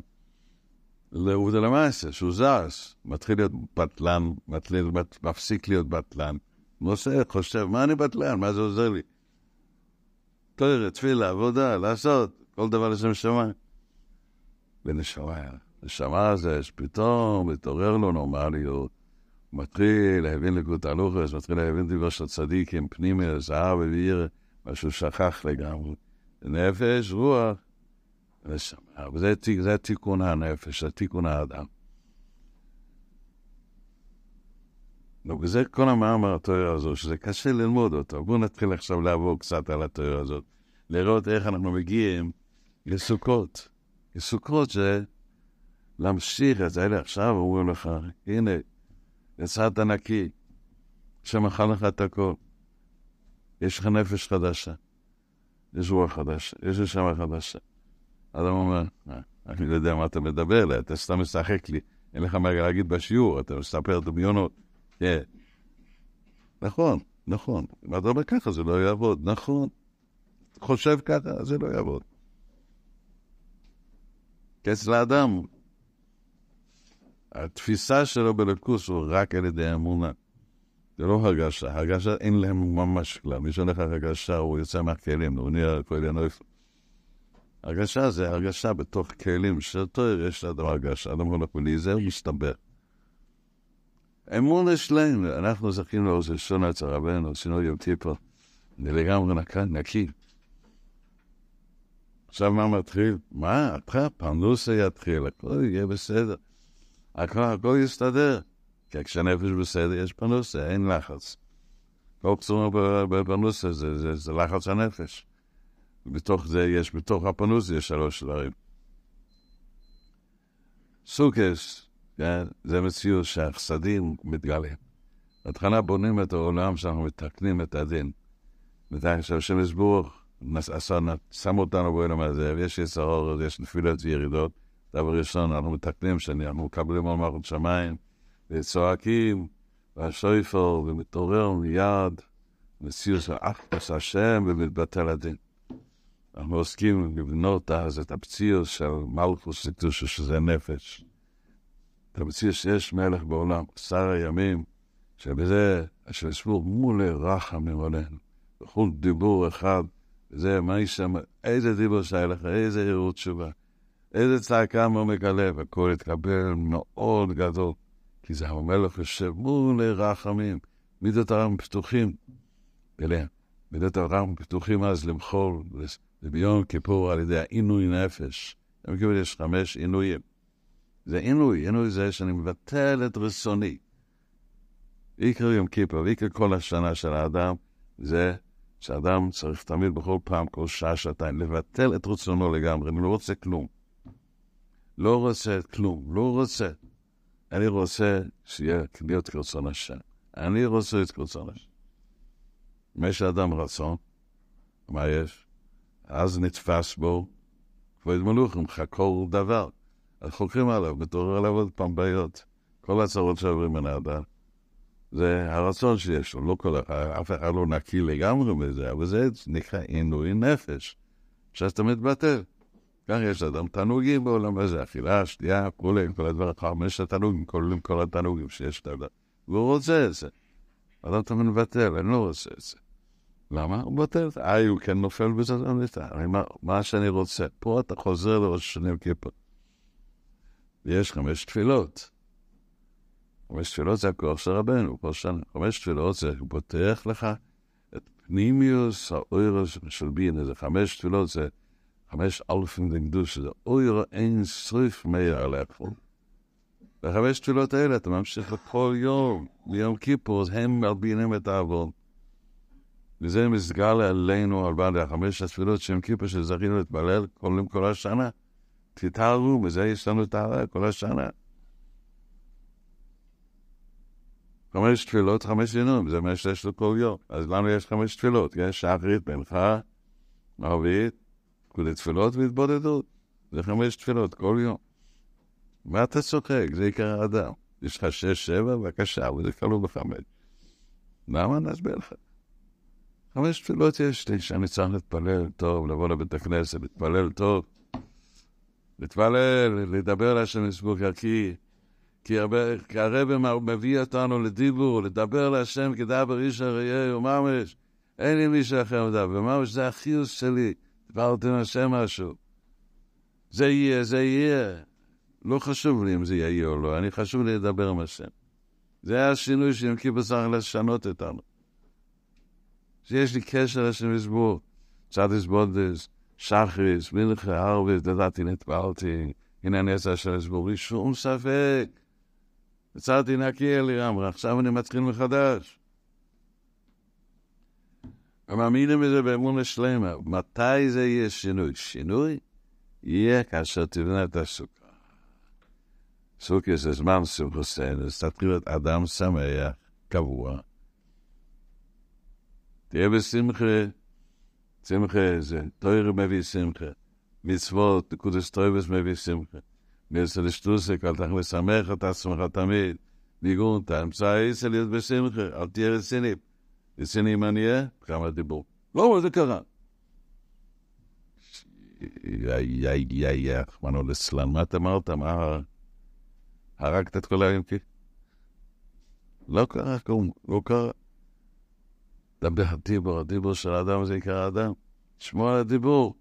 לעובדה למעשה, שהוא זז, מתחיל להיות בטלן, מתחיל, מפסיק להיות בטלן. נוסע, חושב, מה אני בטלן? מה זה עוזר לי? תואר, תפילה, עבודה, לעשות, כל דבר לשם שמיים. ונשמה, נשמה זה שפתאום מתעורר לו נורמליות, מתחיל להבין לקות הלוחס, מתחיל להבין דבר של צדיקים, פנימי, זהב ובעיר, משהו שכח לגמרי. נפש, רוח, ושמח. וזה זה תיקון הנפש, זה תיקון האדם. נו, וזה כל המאמר התיאוריה הזו, שזה קשה ללמוד אותו. בואו נתחיל עכשיו לעבור קצת על התיאוריה הזאת, לראות איך אנחנו מגיעים לסוכות. לסוכות זה להמשיך את זה. עכשיו אומרים לך, הנה, יצאת נקי, שמכר לך את הכל. יש לך נפש חדשה, יש רוח חדשה, יש נשמה חדשה. אדם אומר, אה, אני לא יודע מה אתה מדבר עליה, אתה סתם משחק לי, אין לך מה להגיד בשיעור, אתה מספר דמיונות. כן. נכון, נכון. אם אתה אומר ככה, זה לא יעבוד. נכון. חושב ככה, זה לא יעבוד. כי אצל האדם, התפיסה שלו בלקוס הוא רק על ידי אמונה. זה לא הרגשה, הרגשה אין להם ממש כלל. מי שהולך הרגשה, הוא יוצא מהכלים, הוא נהיה כל ינואף. הרגשה זה הרגשה בתוך כלים שאותו יש לאדם הרגשה, אדם הולך ולהיזהר, מסתבר. אמון שלנו, אנחנו זכינו לעוזר שונה אצל רבנו, עשינו יום טיפו, זה לגמרי נקי. עכשיו מה מתחיל? מה? אתה פרנוסה יתחיל, הכל יהיה בסדר. הכל, הכל יסתדר. כי כשהנפש בסדר יש פרנוסה, אין לחץ. כל קצור בפרנוסה זה, זה, זה לחץ הנפש. בתוך זה יש, בתוך הפנוס יש שלוש דברים. סוכס, כן, זה מציאות שהחסדים מתגלים. בהתחלה בונים את העולם שאנחנו מתקנים את הדין. מתי שהשם יסבורך, שם אותנו בעולם הזה, ויש יצרות, יש נפילות וירידות. דבר ראשון, אנחנו מתקנים שאנחנו מקבלים על מערכות שמיים, וצועקים, והשויפר, ומתעורר מיד, מציאות של אחפש השם, ומתבטל הדין. אנחנו עוסקים לבנות אז את הפציעוס של מלכוס לקדושה, שזה נפש. את הפציעוס שיש מלך בעולם, שר הימים, שבזה אשר ישבו מול רחמים עלינו. בכל דיבור אחד, וזה מה ישמע, איזה דיבור שהיה לך, איזה עירות תשובה, איזה צעקה מעומק הלב, הכל התקבל מאוד גדול, כי זה המלך יושב מול רחמים, מידות הרם פתוחים אליהם. מידות הרם פתוחים אז למחול, וביום כיפור על ידי העינוי נפש. ביום כיפור יש חמש עינויים. זה עינוי, עינוי זה שאני מבטל את רצוני. עיקר יום כיפור ועיקר כל השנה של האדם, זה שאדם צריך תמיד בכל פעם, כל שעה, שעתיים, לבטל את רצונו לגמרי. אני לא רוצה כלום. לא רוצה כלום, לא רוצה. אני רוצה שיהיה להיות כרצון השם. אני רוצה את כרצון השם. אם יש לאדם רצון, מה יש? אז נתפס בו כבוד מלוכים, חקור דבר. אז חוקרים עליו, מתעורר עליו עוד פעם בעיות. כל הצרות שעוברים מן האדם. זה הרצון שיש לו, לא כל אחד, אף אחד לא נקי לגמרי מזה, אבל זה נקרא עינוי נפש, שאתה מתבטל. כך יש אדם תענוגים בעולם הזה, אכילה, שתייה, כולי, כל הדברים, חמש התענוגים, כוללים כל התענוגים שיש לאדם. והוא רוצה את זה. אדם אתה מבטל, אני לא רוצה את זה. למה? הוא מבטל זה. אה, הוא כן נופל בזה, אני מה, מה שאני רוצה. פה אתה חוזר לראש השנים כיפור. ויש חמש תפילות. חמש תפילות זה הכוח של רבנו, כל שנה. חמש תפילות זה, פותח לך את פנימיוס האוירו של בינה, זה חמש תפילות, זה חמש אלפים דקדוש, זה אוירו אין שריף מאיר על הכל. וחמש תפילות האלה אתה ממשיך לכל יום, ביום כיפור, הם מלבינים את העוון. וזה מסגל עלינו, על בעד החמש התפילות שהם כיפור שזכינו להתפלל כל יום כל השנה. תתארו, וזה יש לנו טהרה כל השנה. חמש תפילות, חמש ינום, זה מה שיש לו יום. אז לנו יש חמש תפילות, יש שחרית, מנחה, ערבית, כולי תפילות והתבודדות. זה חמש תפילות כל יום. מה אתה צוחק? זה עיקר האדם. יש לך שש, שבע, בבקשה, וזה כלול בחמש. למה נסביר לך? חמש תפילות יש לי, שאני צריך להתפלל טוב, לבוא לבית הכנסת, להתפלל טוב. להתפלל, לדבר להשם מסבוק ערכי. כי הרב מביא אותנו לדיבור, לדבר להשם כדבר איש הראייה וממש. אין לי מישהו אחר מדבר, וממש זה החיוס שלי. עם השם משהו. זה יהיה, זה יהיה. לא חשוב לי אם זה יהיה או לא, אני חשוב לי לדבר עם השם. זה היה השינוי שיום כיפור צריך לשנות אותנו. שיש לי קשר לשם יסבור. צדיס בודס, שחריס, מלכה, ערבית, דדעתי, נטבלתי, הנה אני אעשה של יסבור, בלי שום ספק. יצאתי נקי אלי אמרה, עכשיו אני מתחיל מחדש. ומאמינים בזה באמונה שלמה. מתי זה יהיה שינוי? שינוי יהיה כאשר תבנה את הסוכה. סוכה זה זמן סוכוסן, אז תתחיל להיות אדם שמח, קבוע. תהיה בשמחה, שמחה זה, תויר מביא שמחה. מצוות, נקודס טויבס מביא שמחה. נעשה לשטוסק, אל תכף לשמח את עצמך תמיד. ניגון, תמצא איסה להיות בשמחה, אל תהיה רציני. אני אהיה, כמה דיבור. לא, זה קרה. יא, יא, יא, יא, רחמנו לסלן, מה אתה אמרת? מה... הרגת את כל היום? לא קרה כלום, לא קרה. דבר הדיבור, הדיבור של האדם זה עיקר האדם. שמוע על הדיבור.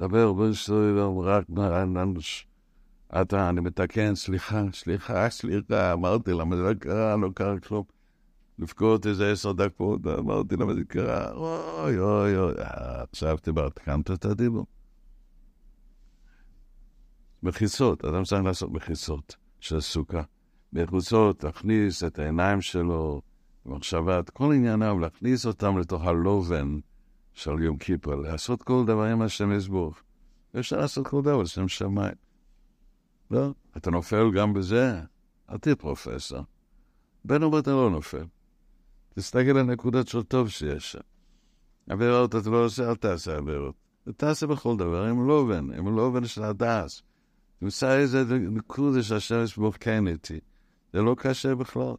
דבר סויבר, רק נענש. אתה, אני מתקן, סליחה, סליחה, סליחה, אמרתי למה זה לא קרה, לא קרה כלום. לבכות איזה עשר דקות, אמרתי למה זה קרה, אוי אוי אוי, עכשיו דיברת, קמת את הדיבור. מחיצות, אדם צריך לעשות מחיצות של סוכה. מחיצות, להכניס את העיניים שלו, במחשבה, את כל ענייניו, להכניס אותם לתוך הלובן של יום כיפר, לעשות כל דבר עם השם יסבוך. אפשר לעשות כל דבר, לשם שמיים. לא, אתה נופל גם בזה, אל תהיה פרופסור. בין ובין אתה לא נופל. תסתכל על נקודות של טוב שיש שם. עבירות אתה לא עושה, אל תעשה עבירות. תעשה בכל דבר, הם לא בן, הם לא בן של הדס. תמצא איזה נקודה שהשם ישמוך כן איתי. זה לא קשה בכלל.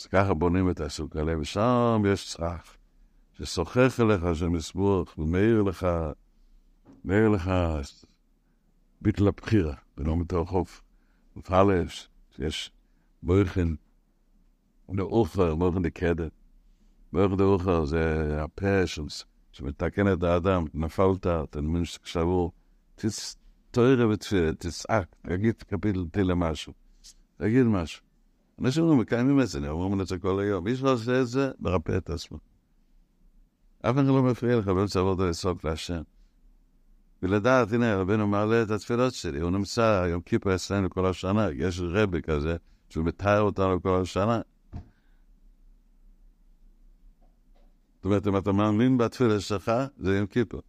אז ככה בונים את הסוג הלב, ושם יש צרך ששוחח אליך, ישמוך, ומאיר לך מאיר לך ביטל הבחירה, בנאום את הרחוב. ופלש, שיש בויכן, לאוחר, בויכן דקדת. בויכן דאוחר זה הפה שמתקן את האדם, נפלת, אתה מבין שבור. תוירה ותפילה, תצעק, תגיד קפיטל תלה משהו. תגיד משהו. אנשים אומרים, מקיימים את זה, אומרים את זה כל היום. מי שלא עושה את זה, מרפא את עצמו. אף אחד לא מפריע לך באמצע עבודה לצעוק להשם. ולדעת, הנה, רבנו מעלה את התפילות שלי, הוא נמצא יום כיפור אצלנו כל השנה, יש רבי כזה, שהוא מתאר אותנו כל השנה. זאת אומרת, אם אתה מאמין בתפילה שלך, זה יום כיפור.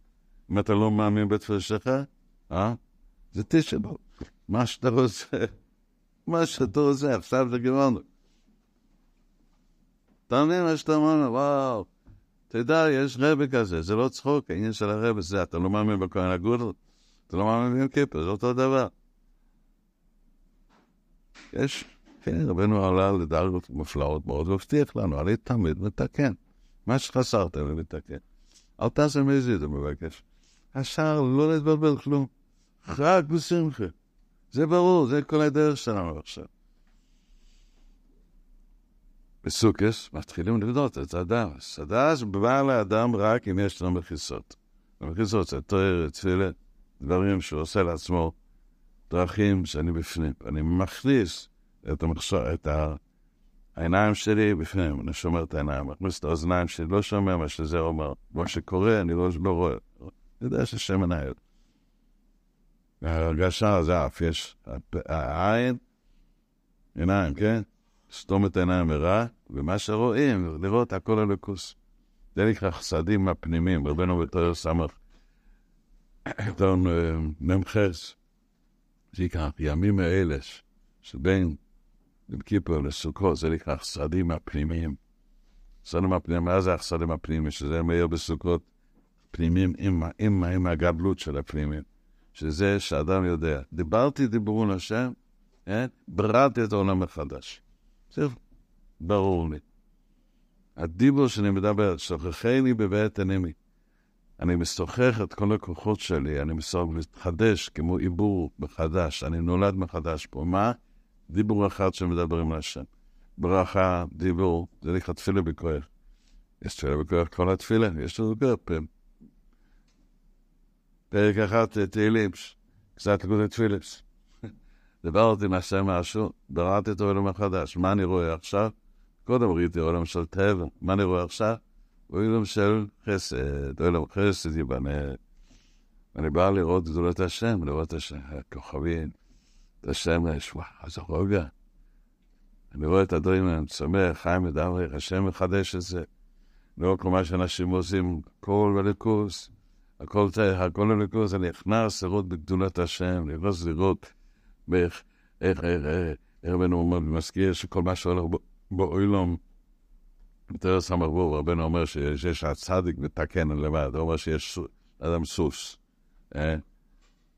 אם אתה לא מאמין בתפילה שלך, אה? זה תשבו. מה שאתה רוצה, מה שאתה רוצה, עכשיו זה גמרנו. אתה מבין מה שאתה אומר? וואו. תדע, יש רבי כזה, זה לא צחוק, העניין של הרבי זה, אתה לא מאמין בכהן הגודל, אתה לא מאמין ביום כיפר, זה אותו דבר. יש, כן, רבנו עלה לדרגות מופלאות מאוד, והבטיח לנו, אני תמיד מתקן. מה שחסרת אני מתקן. אל תעשה מזיד, הוא מבקש. השאר, לא להתבלבל כלום. רק בשמחה. זה ברור, זה כל הדרך שלנו עכשיו. בסוכס מתחילים לבנות את הדס. הדס בא לאדם רק אם יש לו מחיסות. המחיסות זה תואר, תפילה, דברים שהוא עושה לעצמו, דרכים שאני בפנים. אני מכניס את, המחשור, את העיניים שלי בפנים, אני שומר את העיניים, מכניס את האוזניים שלי, לא שומע מה שזה אומר. מה שקורה, אני לא, לא רואה. אני יודע שהשם מנהל. ההרגשה זה אף, יש העין, עיניים, כן? סתום את העיניים מרע, ומה שרואים, לראות הכל הלקוס. זה נקרא חסדים הפנימיים, רבנו בתור סמך, עיתון מ"חס, זה נקרא ימים האלה, שבין יום כיפור לסוכות, זה נקרא חסדים הפנימיים. חסדים הפנימיים, מה זה החסדים הפנימיים? שזה מאיר בסוכות פנימיים עם, עם, עם הגדלות של הפנימיים. שזה שאדם יודע. דיברתי דיברו לשם, כן? בראתי את העולם מחדש. זה ברור לי. הדיבור שאני מדבר, שוכחני בבית עינימי. אני משוחח את כל הכוחות שלי, אני מסוג להתחדש כמו עיבור מחדש, אני נולד מחדש פה. מה? דיבור אחד שמדברים להשם. ברכה, דיבור, זה נקרא תפילה בכוח. יש תפילה בכוח כל התפילה, יש לנו בכוח. פרק אחד תהילים, קצת לגודל תפילס. דיברתי עם השם משהו, בראתי את העולם החדש. מה אני רואה עכשיו? קודם ראיתי עולם של טבע. מה אני רואה עכשיו? עולם של חסד, עולם חסד ייבנה. אני בא לראות גדולת השם, לראות את הכוכבים, את השמש, וואו, איזה רוגע. אני רואה את הדברים, אני צומח, חיים מדבר, השם מחדש את זה. לא כל מה שאנשים עושים, כל בליכוס, הכל, הכל הליכוס, אני נכנס לראות בגדולת השם, נכנס לראות איך, איך, איך, איך בנו אומר, מזכיר שכל מה שהולך באוילום, יותר סמך בו, רבנו אומר שיש הצדיק מתקן לבד, הוא אומר שיש אדם סוס.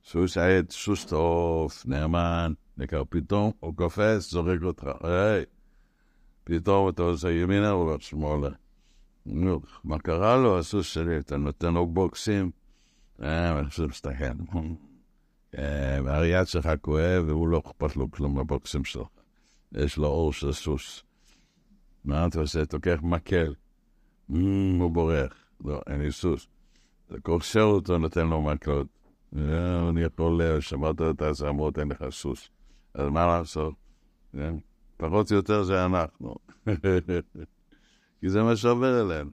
אה? סוס עד, סוס טוב, נאמן, נקר, פתאום הוא קופץ, זורק אותך, היי, פתאום אתה עושה ימינה, הוא אומר שמאלה. מה קרה לו, הסוס שלי? אתה נותן לו בוקסים? אה, אני חושב מסתכל. והיד שלך כואב, והוא לא אכפת לו כלום בבוקסים שלך. יש לו אור של סוס. מה אתה עושה? תוקח מקל. הוא בורח. לא, אין לי סוס. אתה קושר אותו, נותן לו מקלות. אני יכול, שמעת את הזמרות, אין לך סוס. אז מה לעשות? פחות או יותר זה אנחנו. כי זה מה שעובר אליהם.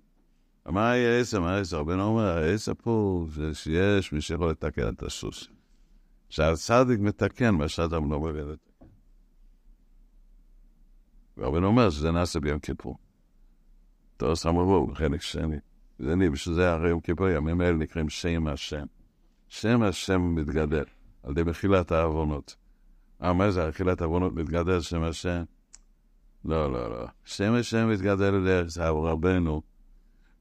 מה יהיה עשר? מה עשר? רבנו אומר, העשר פה זה שיש מי שיכול לתקן את הסוס. שהצדיק מתקן מה שאדם לא מבין זה. ורבנו אומר שזה נעשה ביום כיפור. תור סמרו, בחלק שני. זה אני, בשביל זה הרי יום כיפור, ימים האלה נקראים שם השם. שם השם מתגדל, על ידי מחילת העוונות. אה, מה זה, מחילת העוונות מתגדל שם השם? לא, לא, לא. שם השם מתגדל לדרך, רבנו.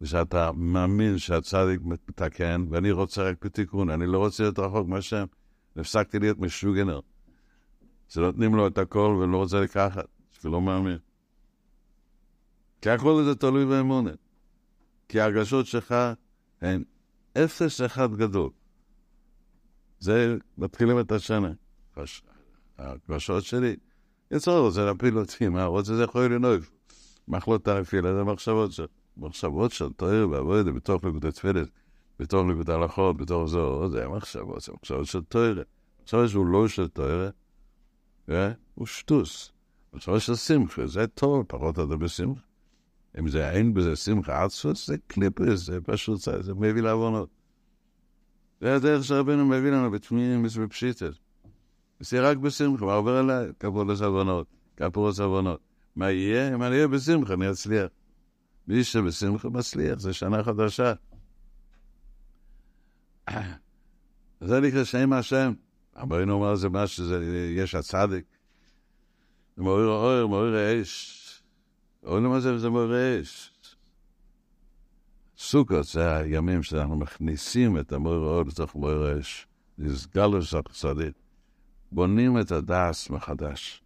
ושאתה מאמין שהצדיק מתקן, ואני רוצה רק בתיקון, אני לא רוצה להיות רחוק מהשם. הפסקתי להיות משוגנר. שנותנים לו את הכל ולא רוצה לקחת, ולא מאמין. כי הכל זה תלוי באמונה. כי ההרגשות שלך הן אפס אחד גדול. זה, מתחילים את השנה. ההרגשות שלי, יצור רוצה להפיל אותי, מה רוצה זה יכול לנהוג. מחלות תרפילה זה מחשבות של, מחשבות של תואר ועבודה בתוך נקודת תפילת. בתור לימוד הלכות, בתור זו, זה מחשבות, זה מחשבות של תוירה. מחשבות שהוא לא של תוירה, הוא שטוס. מחשבות של שמחה, זה טוב, פחות אתה בשמחה. אם זה אין בזה שמחה עצפוס, זה קליפס, זה פשוט, זה מביא לעוונות. זה הדרך שרבנו מביא לנו בתמימים ובפשיטת. זה רק בשמחה, מה עובר עליי? כפור לסבונות, כפור לסבונות. מה יהיה? אם אני אהיה בשמחה, אני אצליח. מי שבשמחה מצליח, זה שנה חדשה. זה נקרא שם השם. רבינו אומר זה מה שזה, יש הצדיק. זה מעורר האור, מעורר האש. אוי מה זה, זה מעורר האש. סוכות זה הימים שאנחנו מכניסים את המעורר האור לתוך מעורר האש. נסגלו של החסדית. בונים את הדס מחדש.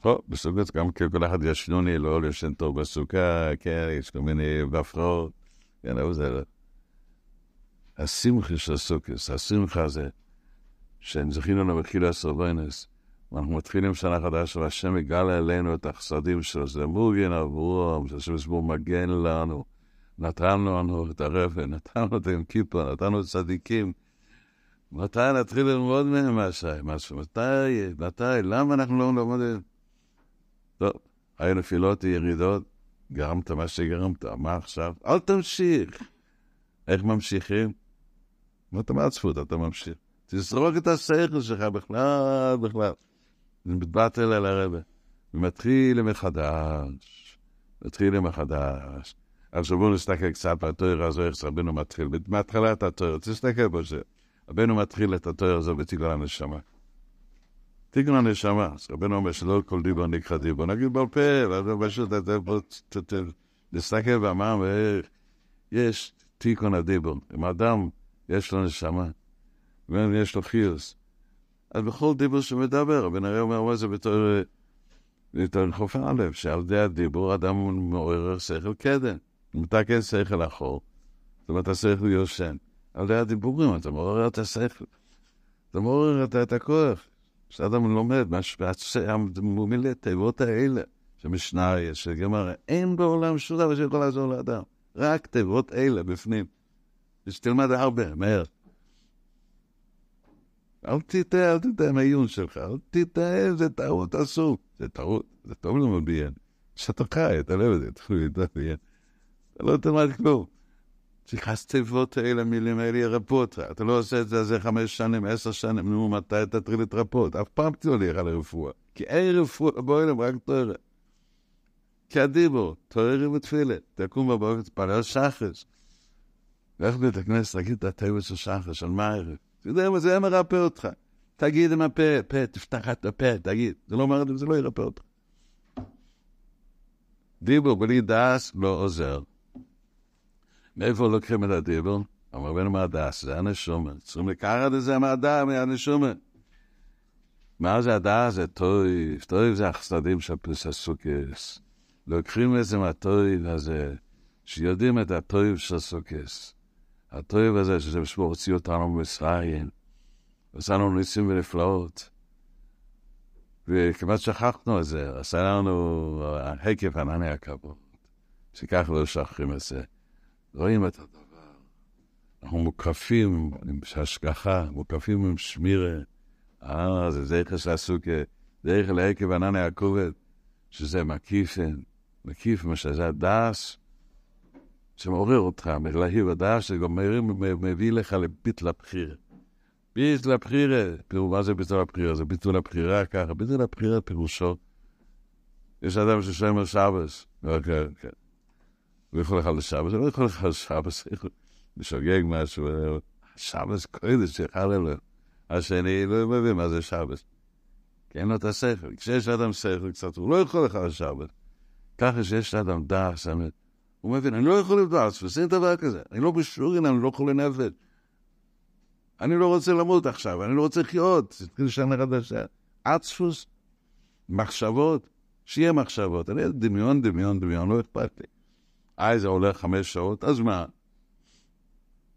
טוב, בסוכות גם כל אחד ישנוני, לא ישן טוב בסוכה, כן, יש כל מיני בפרות, כן, אבל זה לא. השמחה של סוכס, השמחה הזה, שזכינו למחילה הסרבנס, ואנחנו מתחילים שנה חדשה, והשם יגלה אלינו את החסדים שלו, זה מוגן עבורם, שהשם יסבור מגן לנו, נתנו לנו את הרפן, נתנו את עם כיפה, נתנו את צדיקים. מתי נתחיל ללמוד מהם משהו? מתי? מתי? למה אנחנו לא לומדים? טוב, היו נפילות וירידות, גרמת מה שגרמת, מה עכשיו? אל תמשיך. איך ממשיכים? אתה מעצפות, אתה ממשיך. תזרוק את השכל שלך בכלל, בכלל. מתבטל אל הרבה. ומתחיל מחדש. מתחיל מחדש. עכשיו בואו נסתכל קצת בתואר הזו, איך רבנו מתחיל. מהתחלת התואר, תסתכל בזה. רבנו מתחיל את התואר הזה בתיגון הנשמה. תיגון הנשמה. אז רבנו אומר שלא כל דיבר נקרא דיבר. נגיד בעל פה, פשוט נסתכל ואמר, יש תיקון הדיבר. אם אדם יש לו נשמה, ויש לו חיוס, אז בכל דיבור שמדבר, הרי אומר זה בתור, בתור חוף א', שעל ידי הדיבור אדם מעורר שכל קדם. מתקן שכל אחור, זאת אומרת, השכל יושן. על ידי הדיבורים אתה מעורר את השכל. אתה מעורר את, את הכוח. כשאדם לומד, מילא תיבות האלה, שמשניה, שגמרא, אין בעולם שום דבר שיכול לעזור לאדם. רק תיבות אלה בפנים. ושתלמד הרבה, מהר. אל תטעה, אל תטעה מהעיון שלך, אל תטעה, זה טעות אסור. זה טעות, זה טוב ללמוד ביין. שאתה חי, אתה לא יודע, ביין. אתה לא תלמד כלום. צריך הסתיבות האלה, המילים האלה ירפו אותך. אתה לא עושה את זה איזה חמש שנים, עשר שנים, נו, מתי תתחיל להתרפות? אף פעם תוליך על הרפואה. כי אין רפואה באוהלם, רק תורה. כי הדיבור, תורה ותפילה. תקום בבוקר, תפלל שחש. לך לבית הכנסת, תגיד את הטבע של שחש, על מה הערב? אתה יודע מה זה מרפא אותך. תגיד עם הפה, פה, תפתח את הפה, תגיד. זה לא אומר, זה לא ירפא אותך. דיבור בלי דס לא עוזר. מאיפה לוקחים את הדיבור? אמר רבנו מהדס, זה הנשומה. צריכים לקחת את זה מהדס, מהנשומה. מה זה הדס? זה טויב. טויב זה החסדים של פלוס הסוכס. לוקחים את זה מהטויב הזה, שיודעים את הטויב של הסוכס. הטויב הזה, שזה בשביל הוציא אותנו ממצרים, עשה לנו ניסים ונפלאות. וכמעט שכחנו את זה, עשה לנו הקף ענני הכבוד, שככה לא שכחים את זה. רואים את הדבר. אנחנו מוקפים עם השגחה, מוקפים עם שמירה. אה, זה זכר שעסוקה, זכר לעקב ענני הכובד, שזה מקיפן, מקיף מה שזה הדס, שמעורר אותך, מלהיב הדס, שגם מביא לך לביטל הבחירה. ביטל הבחירה, תראו, מה זה ביטל הבחירה? זה ביטול הבחירה ככה, ביטול הבחירה פירושו. יש אדם ששומר שבס, אוקיי, אוקיי. הוא יכול לך לשבס, הוא לא יכול לך לשבס, לשוגג משהו, שבס קודש, יחל אלו. השני לא מבין מה זה שבס. כי אין לו את השכל. כשיש לאדם שכל קצת, הוא לא יכול לך לשבס. ככה שיש לאדם דעת, הוא מבין, אני לא יכול לבדוק, וזה דבר כזה. אני לא בשורין, אני לא חולה נפש. אני לא רוצה למות עכשיו, אני לא רוצה לחיות. תתחיל שנה חדשה. עצפוס, מחשבות, שיהיה מחשבות. אני דמיון, דמיון, דמיון, לא אכפת לי. אה, זה עולה חמש שעות, אז מה?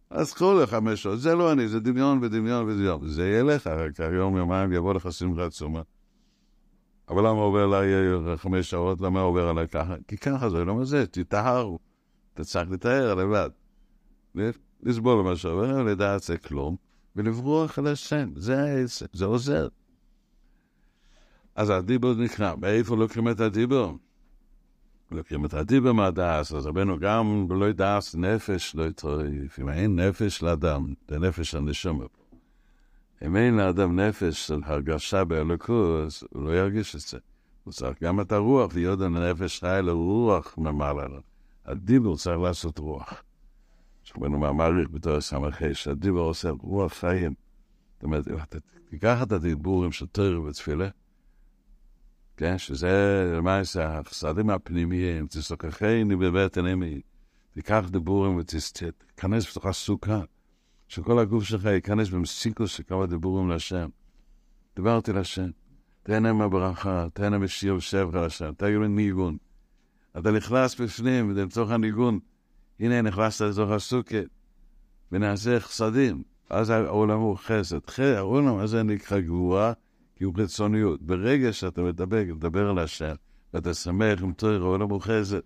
אז קחו לחמש שעות, זה לא אני, זה דמיון ודמיון ודמיון. זה יהיה לך, רק יום, יומיים יבוא לך שמחה עצומה. אבל למה עובר עליי חמש שעות? למה עובר עליי ככה? כי ככה זה, למה זה? תטהרו. אתה צריך לטהר לבד. לסבול מה שעובר, לדעת זה כלום, ולברוח על השם. זה העסק, זה עוזר. אז הדיבור נקרא, מאיפה לוקחים את הדיבור? לוקחים את הדיבר מהדס, אז רבנו גם בלא דס נפש לא יטריף. אם אין נפש לאדם, זה נפש הנשמה. אם אין לאדם נפש של הרגשה באלוקות, הוא לא ירגיש את זה. הוא צריך גם את הרוח, להיות הנפש חי לרוח ממעלה לו. הדיבור צריך לעשות רוח. שרבנו מעריך בתור סמכי, שהדיבור עושה רוח חיים. זאת אומרת, תיקח את הדיבורים של תורי ותפילה, כן, שזה למעשה החסדים הפנימיים, תסוכחני בבטן אמי, תיקח דיבורים ותיכנס בתוך הסוכה, שכל הגוף שלך ייכנס במסיקוס של כמה דיבורים להשם. דיברתי להשם, תהנה מהברכה, תהנה משיר ושבח להשם, לי ניגון. אתה נכנס בפנים, ולצורך הניגון, הנה נכנסת לתוך הסוכה, ונעשה חסדים, אז העולם הוא חסד. העולם הזה נקרא גבורה, כי הוא חיצוניות. ברגע שאתה מדבר, מדבר על השם, ואתה שמח עם תואר העולם חסד,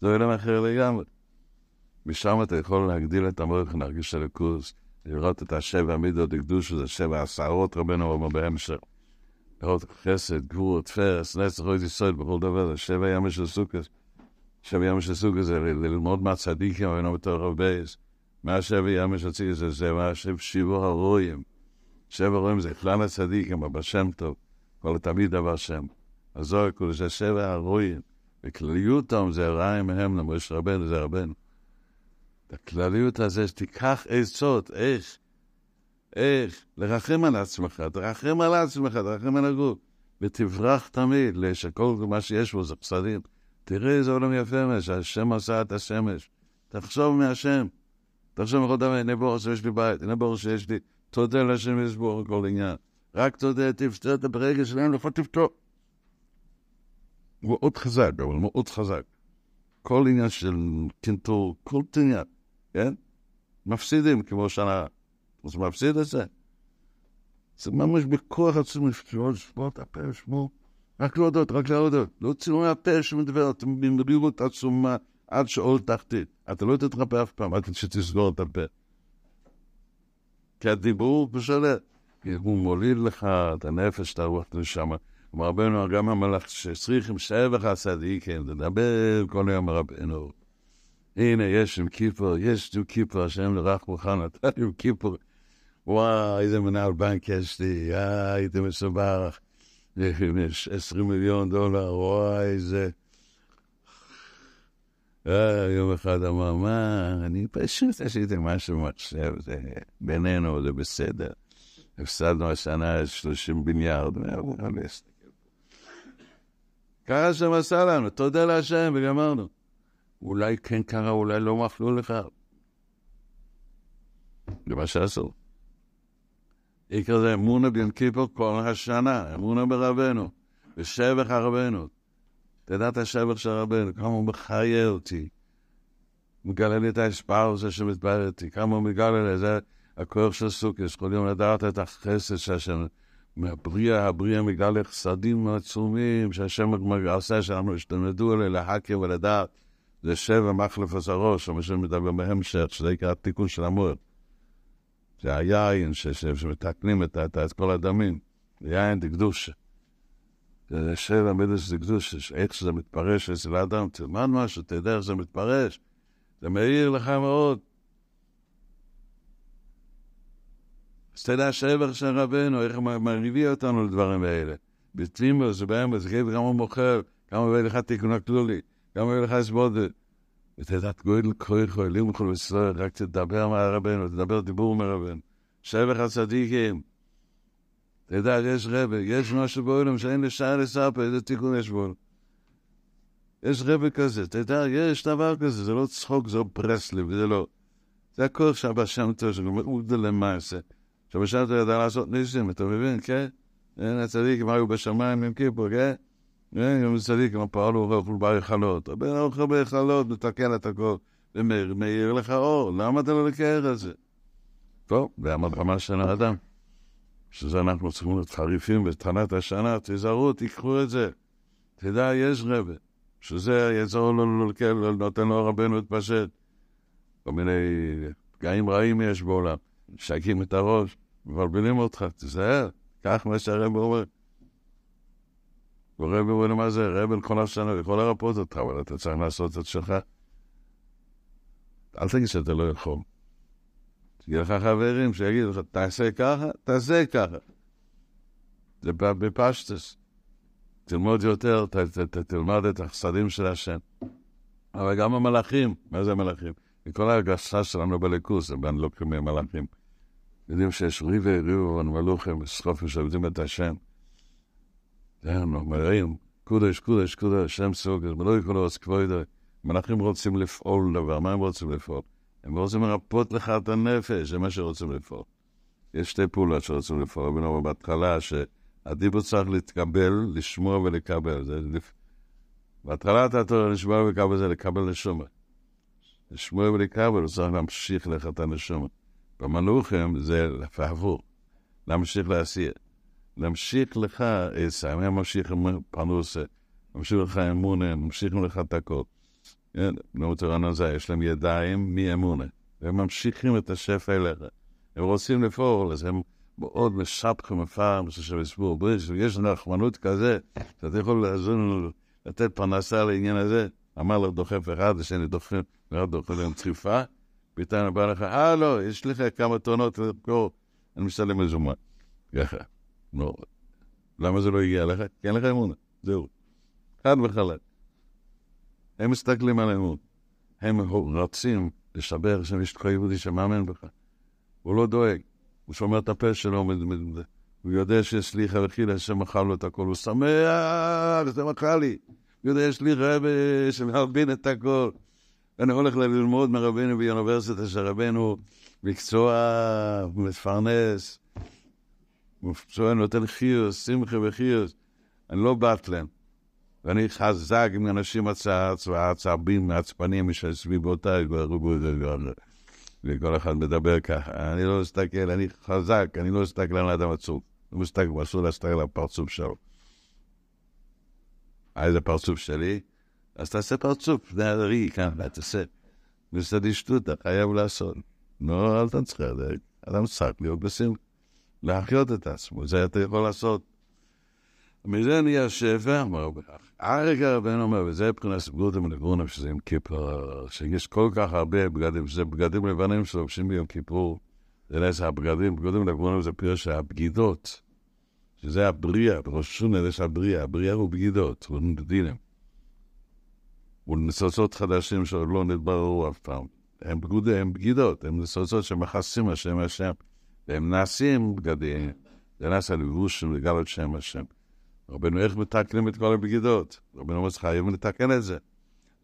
זה עולם אחר לגמרי. משם אתה יכול להגדיל את המוח, להרגיש את הליכוז, לראות את השבע מידות הקדוש, זה שבע עשרות רבנו אומר בהמשך. לראות חסד, גבור, תפרס, נצח, אוי ישראל, בכל דבר, זה שבע ימים של סוכס. שבע ימים של סוכס זה ללמוד מהצדיקים, אבל לא בתור הרבה. מה שבע ימים של צדיקים זה, זה מה שבשיבו הרואים. שבע רואים זה כלל הצדיקים, אבל בשם טוב, כל תמיד דבר שם. הזוהר כולו זה שבע הרואים. וכלליותם זה רעים מהם למשה רבנו, זה רבנו. הכלליות הזה, שתיקח עצות, איך, איך, לרחם על עצמך, תרחם על עצמך, תרחם על הגוף, ותברח תמיד, שכל מה שיש בו זה פסדים. תראה איזה עולם יפה מה שהשם עשה את השמש. תחשוב מהשם. תחשוב מכל דבר, הנה בור שיש לי בית, הנה בור שיש לי, תודה להשם יש בור כל עניין. רק תודה, תפתור את הברגע שלהם, לפחות תפתור. הוא מאוד חזק, אבל מאוד חזק. כל עניין של קינטור, כל עניין, כן? מפסידים כמו שנה. אז מפסיד את זה. זה ממש בכוח עצום לפתור, לשבור את הפה, לשמור. רק להודות, רק להודות. לא צילום מהפה שמדבר, אתם במרירות עצומה עד שאול תחתית. אתה לא תתרפא אף פעם, עד שתסגור את הפה. כי הדיבור משנה. הוא מוליד לך את הנפש, את הרוח, את. אמר רבנו, גם המלאך שצריכים שבח הצדיקים, תדבר כל היום רבנו. הנה, יש עם כיפור, יש עם כיפור, השם לרך מוכן, נתן עם כיפור. וואי, איזה מנהל בנק יש לי, אה, הייתי מסובך. יש 20 מיליון דולר, וואי, איזה... אה, יום אחד אמר, מה, אני פשוט עשיתי משהו במחשב, זה בינינו, זה בסדר. הפסדנו השנה 30 מיליארד, ככה השם עשה לנו, תודה להשם, וגמרנו. אולי כן קרה, אולי לא מפלו לך. זה מה שעשו. עיקר זה אמונה ביום כיפור כל השנה, אמונה ברבנו, בשבח הרבנו. תדע את השבח של רבנו, כמה הוא מחיה אותי. מגלה לי את ההשפעה הזה שמתברר איתי, כמה הוא מגלה לי, זה הכוח של סוכס, כל יום לדעת את החסד שהשם, מהבריאה, הבריאה מגלה חסדים עצומים, שהשם עושה שאנחנו השתמדו עליה להכיר ולדעת. זה שבע מחלף הראש, שמה מדבר בהמשך, שזה יקרא התיקון של המועד. זה היין שמתקנים את כל הדמים, זה יין דקדושה. זה שבע מידס דקדושה, איך שזה מתפרש אצל האדם, תלמד משהו, תדע איך זה מתפרש. זה מאיר לך מאוד. אז תדע שבח של רבנו, איך הוא מביא אותנו לדברים האלה. בתמימו, זה בהם, זה כאילו כמה מוכר, כמה מביא לך תיקון הכלולי, כמה מביא לך סבודת. ותדעת גודל כוח אלים וכל ישראל, רק תדבר מהרבנו, תדבר דיבור מרבנו. שבח הצדיקים. תדע, יש רבה, יש משהו בעולם שאין לשעה לספר, איזה תיקון יש בו. יש רבה כזה, תדע, יש דבר כזה, זה לא צחוק, זה לא ברסלי, וזה לא... זה הכל שהבא שם טוב, שהוא למעשה. שהבא שם טוב ידע לעשות ניסים, אתה מבין, כן? אין הצדיקים היו בשמיים עם כיפור, כן? כן, גם צדיק, גם פעלו אוכל בהיכלות. הבן אוכל בהיכלות, מתקן את הכל, ומאיר לך אור, למה אתה לא לקח את זה? טוב, והמלחמה של האדם, שזה אנחנו צריכים להיות חריפים בתחנת השנה, תיזהרו, תיקחו את זה. תדע, יש רבה, שזה יעזור לו נותן לו רבנו להתפשט. כל מיני פגעים רעים יש בעולם, משקים את הראש, מבלבלים אותך, תיזהר, קח מה שהרב אומר. ורבי אומר מה זה, רבי כל השנה, יכול לרפות אותך, אבל אתה צריך לעשות את שלך. אל תגיד שאתה לא יכול. שיהיה לך חברים שיגידו לך, תעשה ככה, תעשה ככה. זה בפשטס. תלמוד יותר, ת, ת, ת, תלמד את החסדים של השם. אבל גם המלאכים, מה זה המלאכים? כל ההרגשה שלנו בליכוס, הם לא קוראים מלאכים. יודעים שיש ריבי ריבו ומלוכים, סחופים שעובדים את השם. אנחנו מראים, קודש, קודש, קודש, שם סוגר, ולא יקראו אז כבודו. מלאכים רוצים לפעול דבר, מה הם רוצים לפעול? הם רוצים לרפות לך את הנפש, זה מה שרוצים לפעול. יש שתי פעולות שרוצים לפעול, רבינו בהתחלה, שהדיבור צריך להתקבל, לשמוע ולקבל. זה לפ... בהתחלת התורה לשמוע ולקבל זה לקבל נשומה. לשמוע ולקבל, הוא צריך להמשיך לך את הנשומה. במלוכים זה להפוך, להמשיך להסיע. להמשיך לך עשה, הם ממשיך עם פרנוסה, ממשיך לך אמונה, ממשיך לך את הכל. נאמר הזה, יש להם ידיים מאמונה, והם ממשיכים את השפע אליך. הם רוצים לפעול, אז הם מאוד משבח ומפעם, שבסבור בריש, ויש נחמנות כזה, שאתה יכול לעזור לנו לתת פרנסה לעניין הזה. אמר לו דוחף אחד, השני דוחף, ואחד דוחף להם צריפה, פתאום בא לך, אה, לא, יש לך כמה טונות למכור, אני משלם מזומן. ככה. לא. למה זה לא הגיע לך? כי אין לך אמונה. זהו. חד וחלק. הם מסתכלים על אמון. הם רצים לשבר שם יש לך יהודי שמאמן בך. הוא לא דואג. הוא שומר את הפה שלו, הוא יודע שסליחה וחילה, השם אכל לו את הכל, הוא שמח, זה מכר לי. הוא יודע, יש לי רבי שמבין את הכל. אני הולך ללמוד מרבנו באוניברסיטה, שרבנו מקצוע מפרנס, מקצוע נותן חיוס, שמחה וחיוס. אני לא באטלן. ואני חזק עם אנשים עצבים, מעצבנים, סביבותיי, וכל אחד מדבר ככה. אני לא מסתכל, אני חזק, אני לא מסתכל על האדם עצוב. לא מסתכל, אסור להסתכל על הפרצוף שלו. אה, איזה פרצוף שלי? אז תעשה פרצוף, זה הראי כאן, תעשה. בסדי שטות, חייב לעשות. נו, אל תצחק, אדם צריך להיות בשמחה. להחיות את עצמו, זה אתה יכול לעשות. מזה נהיה שפע, אמר בכך. הרגע רבנו אומר, וזה מבחינת סבלותא מנגרונם, שזה עם כיפור, שיש כל כך הרבה בגדים, שזה בגדים לבנים שלובשים ביום כיפור, זה נס הבגדים, בגדים מנגרונם זה פירוש הבגידות, שזה הבריאה, בראש שונה יש הבריאה, הבריאה הוא בגידות, הוא נדינים. הוא ניצוצות חדשים שעוד לא נתבררו אף פעם. הם בגודי, הם בגידות, הם ניצוצות שמכסים השם השם, והם נעשים בגדים, זה נעשה לבוש של לגלות שם השם. רבנו, איך מתקנים את כל הבגידות? רבנו אומר, חייבים לתקן את זה.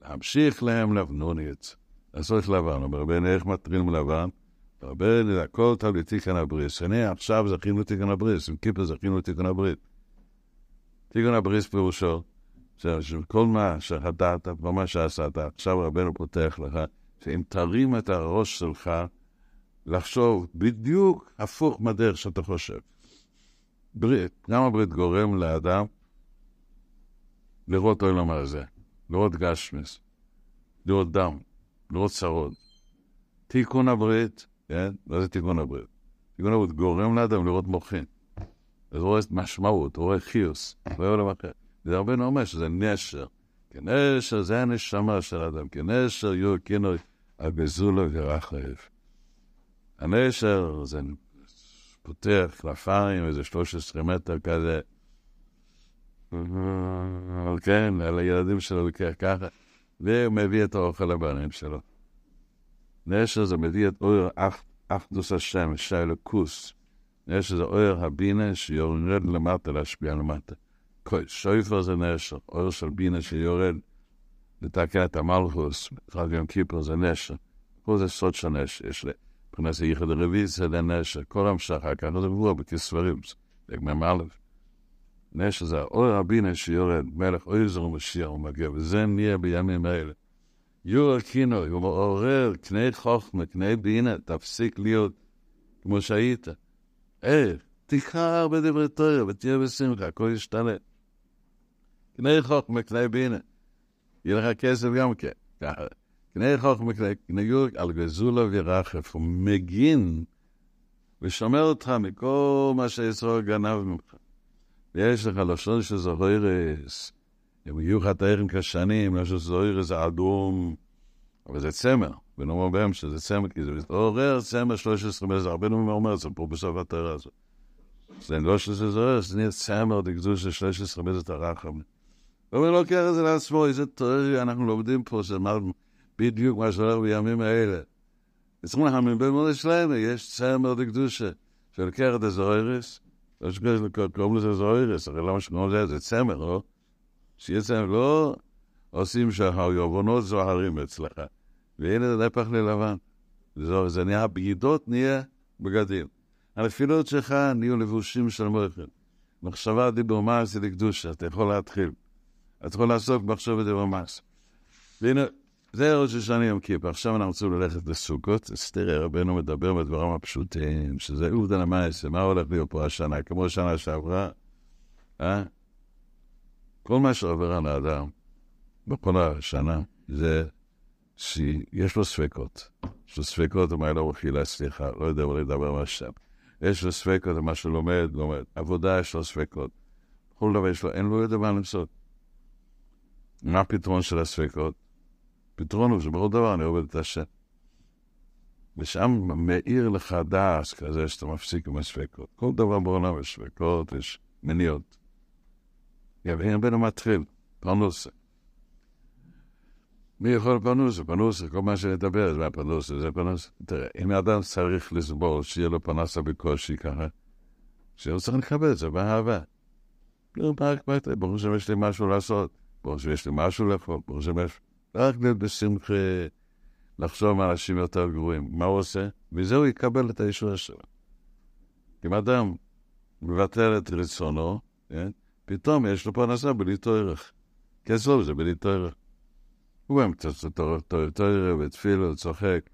להמשיך להם לבנונית, לעשות לבן. אומר רבנו, איך מטרים לבן? רבנו, הכל טוב לתיקן הבריס. הנה, עכשיו זכינו לתיקן הבריס, עם כיפה זכינו לתיקן הברית. תיקן הבריס פירושו, שכל מה שהדעת ומה שעשת, עכשיו רבנו פותח לך, שאם תרים את הראש שלך, לחשוב בדיוק הפוך מהדרך שאתה חושב. ברית, גם הברית גורם לאדם לראות עולם הזה, לראות גשמס, לראות דם, לראות צרות. תיקון הברית, כן? מה זה תיקון הברית? תיקון הברית גורם לאדם לראות מוחין. אז הוא רואה משמעות, הוא רואה חיוס, הוא רואה עולם אחר. זה הרבה אומר שזה נשר. כנשר זה הנשמה של האדם, כנשר יהיו כינוי הגזולו ורחב. הנשר זה פותח כנפיים, איזה 13 מטר כזה. אבל כן, על הילדים שלו לוקח ככה, והוא מביא את האוכל לבנים שלו. נשר זה מביא את אור אחדוס השם, שיילוקוס. נשר זה אור הבינה שיורד למטה להשפיע למטה. שויפר זה נשר, אור של בינה שיורד לתקן את המלכוס, חג יום כיפר זה נשר. פה זה סוד של נשר, יש לי. מבחינת ייחד הרביזיה לנשר, כל כך זה מבואר בכסברים, לגמם א', נשר זה האור הבינה שיורד, מלך עזר ומשיח ומגיע, וזה נהיה בימים האלה. יור הכינוי, הוא מעורר קנה חוכמה, קנה בינה, תפסיק להיות כמו שהיית. איך? תקרא בדברי תורה ותהיה בשמחה, הכל ישתנה. קנה חוכמה, קנה בינה. יהיה לך כסף גם כן, ככה. קנה חוכמה, קנה יורק, על גזולה ורחף, הוא מגין ושומר אותך מכל מה שישראל גנב ממך. ויש לך לשון של זוהירס, אם יהיו לך תארים כשנים, לשון של זוהירס זה אדום, אבל זה צמר, ונאמר בהם שזה צמר, כי זה מתעורר צמר 13 מלך, הרבה נאמר אומר את זה פה בסוף התארה הזאת. זה לא שזה זוהירס, זה נהיה צמר דקדוש של 13 מלך הרחם. הוא לא לוקח את זה לעצמו, איזה תיאוריה אנחנו לומדים פה, שאמר בדיוק מה שהולך בימים האלה. צריכים להאמין באמונה שלהם, יש צמר דקדושה, שלוקח את הזוהרס, לא שקוראים לזה זוהרס, הרי למה שקוראים לזה, זה צמר, לא? שיהיה צמר, לא עושים שהיובנות זוהרים אצלך. והנה זה נפח ללבן. זה, נהיה בגידות, נהיה בגדים. הנפילות שלך נהיו לבושים של מויכל. מחשבה דיבור מעש זה לקדושה, אתה יכול להתחיל. אתה יכול לעסוק במחשבת דיבור מעש. והנה, זה ראש השנה יום כיפר. עכשיו אנחנו רוצים ללכת לסוכות. אז תראה, רבנו מדבר בדברים הפשוטים, שזה עובדן המעשה, מה הולך להיות פה השנה, כמו שנה שעברה, אה? כל מה שעובר על האדם בכל השנה, זה שיש לו ספקות. יש לו ספקות, אומר לו, חילה, סליחה, לא יודע מה לדבר מהשם. יש לו ספקות, מה שלומד, לומד. עבודה יש לו ספקות. כל דבר יש לו, אין לו יודע מה לעשות. מה הפתרון של הספקות? פתרון הוא שבכל דבר אני עובד את השם. ושם מאיר לך דעס כזה שאתה מפסיק עם הספקות. כל דבר בעולם יש ספקות, יש מניעות. ואין בנו מתחיל, פרנוסה. מי יכול פרנוסה? פרנוסה, כל מה שנדבר זה פרנוסה, זה פרנוסה. תראה, אם אדם צריך לסבול, שיהיה לו פרנסה בקושי ככה, שהוא צריך לקבל את זה באהבה. לא, מה אכפת לי? ברור שיש לי משהו לעשות, ברור שיש לי משהו לאכול, ברור שיש... רק להיות בשמחה, לחשוב על אנשים יותר גרועים. מה הוא עושה? וזה הוא יקבל את הישועה שלו. אם אדם מבטל את רצונו, כן? פתאום יש לו פרנסה בלי תורך. כסף זה בלי תורך. הוא באמצע תורך ותפילו, צוחק.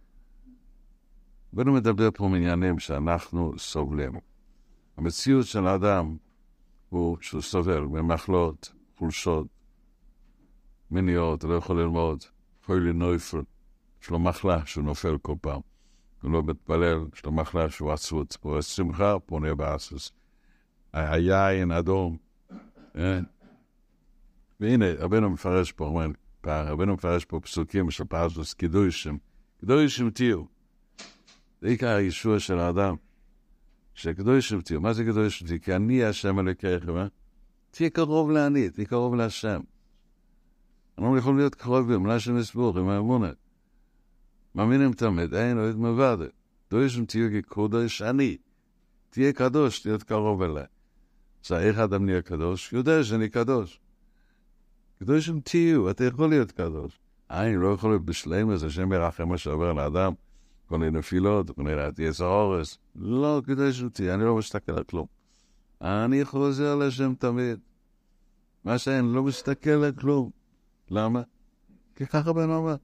ואני מדבר פה מעניינים שאנחנו סובלים. המציאות של האדם הוא שהוא סובל ממחלות, חולשות, מניעות, לא יכול ללמוד, יכול לנויפל, יש לו מחלה שהוא נופל כל פעם. הוא לא מתפלל, יש לו מחלה שהוא עצות, יש שמחה, פונה באסוס. היין אדום? והנה, רבנו מפרש פה, אומר, רבנו מפרש פה פסוקים של פרשת קידושים. קידושים תהיו. זה עיקר הישוע של האדם. שקדושים תהיו. מה זה קדושים תהיו? כי אני השם אלוקיכם, אה? תהיה קרוב לעני, תהיה קרוב להשם. אנחנו יכולים להיות קרובים להשם יסבור עם האמונה. מאמינים תמיד, אין עוד מלבד. קדושים תהיו כקודש אני. תהיה קדוש, תהיה קרוב אליי. אז איך אדם נהיה קדוש? יודע שאני קדוש. קדושים תהיו, אתה יכול להיות קדוש. אני לא יכול להיות בשלם הזה, השם ירחם מה שעובר לאדם. כל מיני נפילות, כל מיני יצר אורס. לא, קדושים תהיו, אני לא מסתכל על כלום. אני חוזר לשם תמיד. מה שאני לא מסתכל על כלום. למה? כי ככה בן אומר.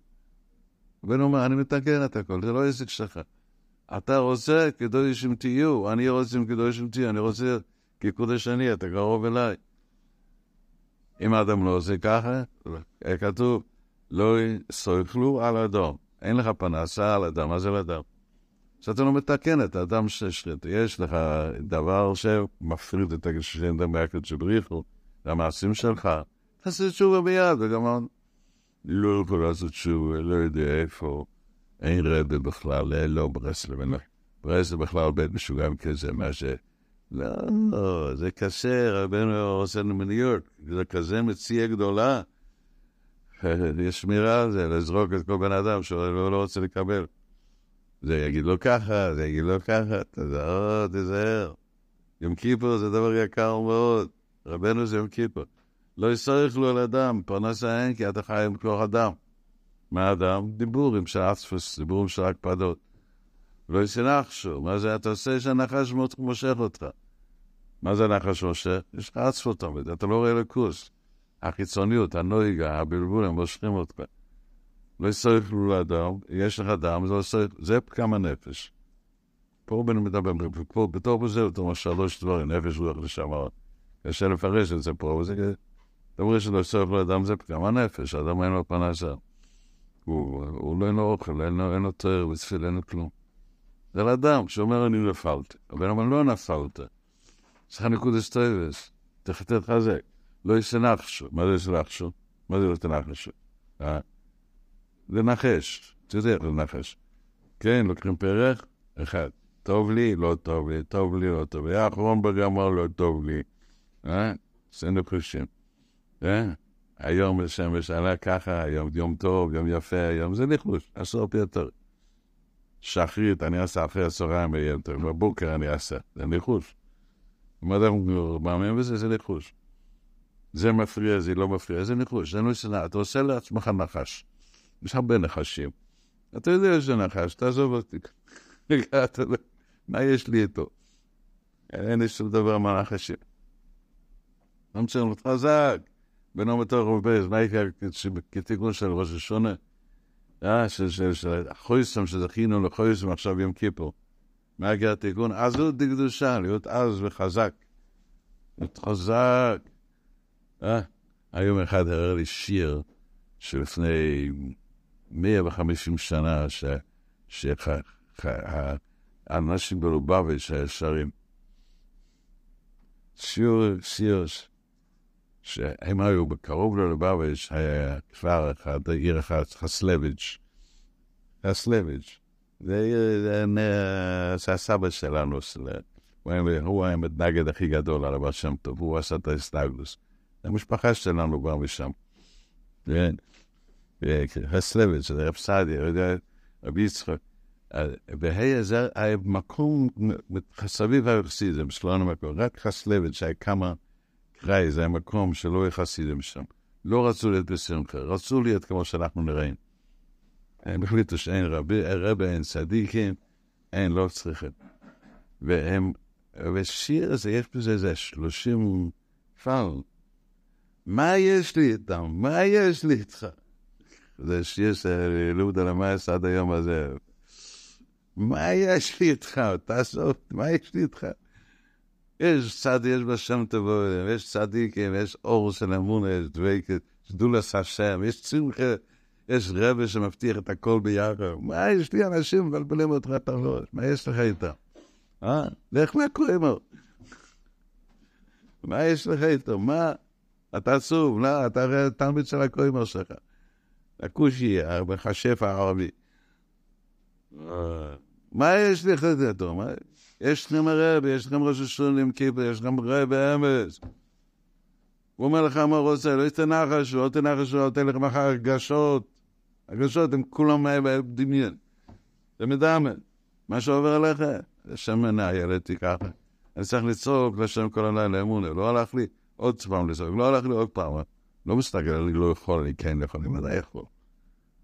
בן אומר, אני מתקן את הכל, זה לא עסק שלך. אתה רוצה קדושים תהיו, אני רוצה קדושים תהיו, אני רוצה כקודש אני, אתה קרוב אליי. אם אדם לא עושה ככה, כתוב, לא סוכלו על אדום. אין לך פנסה על אדם, מה זה לאדם? שאתה לא מתקן את האדם ששחית. יש לך דבר שמפריד את הגשם דמקת שבריחו, זה המעשים שלך. תעשה תשובה ביד, וגמרנו. לא יכול לעשות תשובה, לא יודע איפה. אין רבי בכלל, לא ברסלב. ברסלב בכלל בית משוגע כזה, מה ש... לא, זה קשה, רבנו עושה לנו מניו יורק, זה כזה מציאה גדולה. יש שמירה על זה, לזרוק את כל בן אדם שהוא לא רוצה לקבל. זה יגיד לו ככה, זה יגיד לו ככה, תזהר, תזהר. יום כיפור זה דבר יקר מאוד, רבנו זה יום כיפור. לא יסריך לו על אדם, פרנסה אין כי אתה חי עם כוח אדם. מה אדם? דיבורים של אספוס, דיבורים של הקפדות. לא יסנחשו, מה זה אתה עושה שהנחש מושך אותך? מה זה נחש מושך? יש לך עצפות תמיד, אתה לא רואה לכוס. החיצוניות, הנויגה, הבלבול, הם מושכים אותך. לא צריך לו לאדם, יש לך דם, זה, לא זה פגם הנפש. פה בן מדבר, פה בתור בזה אומר שלוש דברים, נפש, רוח ושמר. קשה לפרש את זה פה, אבל זה דבר שלא צריך לאדם זה פגם הנפש, האדם אין לו פרנסה. הוא, לא אין לו אוכל, אין לו, תואר ותפיל, אין לו כלום. זה לאדם שאומר אני נפלתי. הבן אדם לא נפלת. צריך נקודס טויבס, תחזק. לא יסנחשו. מה זה יסנחשו? מה זה לא תנחשו? אה? זה נחש. אתה יודע איך זה נחש. כן, לוקחים פרח, אחד. טוב לי, לא טוב לי, טוב לי, לא טוב לי. האחרון בגמר לא טוב לי. אה? זה נחשים. אה? היום השמש עלה ככה, היום יום טוב, יום יפה, היום זה ניחוש, הסוף יותר. שחרית, אני אעשה אחרי הצהריים ביום טוב, בבוקר אני אעשה, זה ניחוש. אם אדם מאמין בזה, זה ניחוש. זה מפריע, זה לא מפריע, זה ניחוש, זה שנאה. אתה עושה לעצמך נחש. יש הרבה נחשים. אתה יודע שזה נחש, תעזוב אותי. מה יש לי איתו? אין לי שום דבר מהנחשים. לא משנה, חזק. בנו מתוך רובז, מה יקרה כתיקון של ראש השונה? אה, של החויסם שזכינו לחויסם עכשיו יום כיפור. מה יקרה התיקון? עזות דקדושה, להיות עז וחזק. להיות חזק. אה? היום אחד הראה לי שיר שלפני 150 שנה, שהקדוש אנשים בלובביץ' שרים. שיר, שיר, שהם היו בקרוב ללובביץ', היה כפר אחד, עיר אחת, חסלביץ'. חסלביץ'. זה הסבא שלנו, הוא היה המתנגד הכי גדול על הבא שם טוב, הוא עשה את ההסתגלוס. המשפחה שלנו באה משם. כן. חסלביץ', זה רב סעדיה, רבי יצחק. והיה זה מקום סביב החסידים, שלנו מקום, רק חסלביץ' היה כמה קראי, זה היה מקום שלא היה חסידים שם. לא רצו להיות בשמחה, רצו להיות כמו שאנחנו נראים. הם החליטו שאין רבי, רבי, אין צדיקים, אין, לא צריכים. והם, ושיר הזה, יש בזה איזה שלושים פעל. מה יש לי איתם? מה יש לי איתך? זה שיר שלוד על המאס עד היום הזה. מה יש לי איתך? תעשו, מה יש לי איתך? יש צדיק, יש בשם טבו, יש צדיקים, יש אור של אמונה, יש דבקת, יש דולס השם, יש צמחה, יש רבה שמבטיח את הכל ביחד. מה יש לי אנשים מבלבלים אותך את הראש? מה יש לך איתם? אה? לך מהקרוימר. מה יש לך איתו? מה? אתה עצוב, לא, אתה הרי תלמיד של הקרוימר שלך. הכושי, המכשף הערבי. מה יש לך איתו? יש לכם רבי, יש לכם ראש השון עם כיפה, יש לכם רבי אמס. הוא אומר לך מה הוא רוצה, לא תנחשו, לא תנחשו, לא תן לכם אחר הרגשות. הרגשות הם כולם דמיין. זה מדמה. מה שעובר עליך, זה שמן הילדתי ככה. אני צריך לצעוק לשם כל הלילה אמונה. לא הלך לי עוד פעם לצעוק, לא הלך לי עוד פעם. לא מסתכל, אני לא יכול, אני כן יכול, אני ודאי יכול.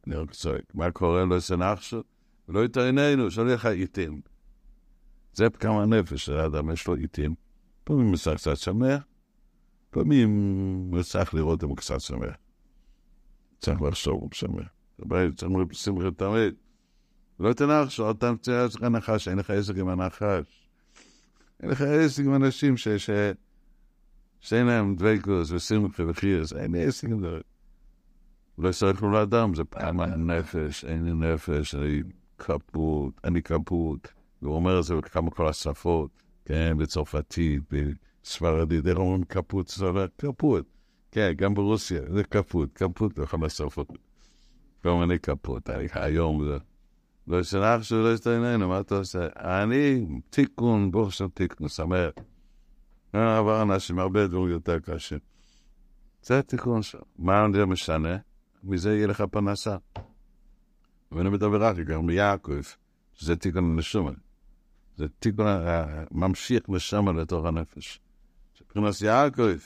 אני רק צועק. מה קורה? לא יעשה נחשו, ולא יתעננו, שלא יהיה לך עיתים. זה פגם הנפש של האדם, יש לו עיתים. פעמים הוא צריך קצת שמח, פעמים הוא צריך לראות אם הוא קצת שמח. צריך לחשוב, הוא שמח. צריך לשמחה תמיד. לא תנחש, עוד פעם תראה לך נחש, אין לך עסק עם הנחש. אין לך עסק עם אנשים ש... ש... שאין להם דבקוס ושמחה וחירס, אין לי עסק עם זה. לא לו לאדם, זה פעם הנפש, אין לי נפש, אני כפות, אני כפות. והוא אומר את זה בכמה כל השפות, כן, בצרפתית, בספרדית, איך אומרים כפות? כפות. כן, גם ברוסיה, זה כפות, כפות בכל השפות. כל מיני כפות, היום זה... לא ישנח שלא יסתעננו, מה אתה עושה? אני תיקון, ברוך שם תיקון, שמח. עבר אנשים הרבה דברים יותר קשים. זה התיקון שם. מה זה משנה? מזה יהיה לך פרנסה. ואני מדבר רק גם מיעקב, שזה תיקון הנשומה. זה תיקון ממשיך לשמה לתוך הנפש. מבחינת יעקב,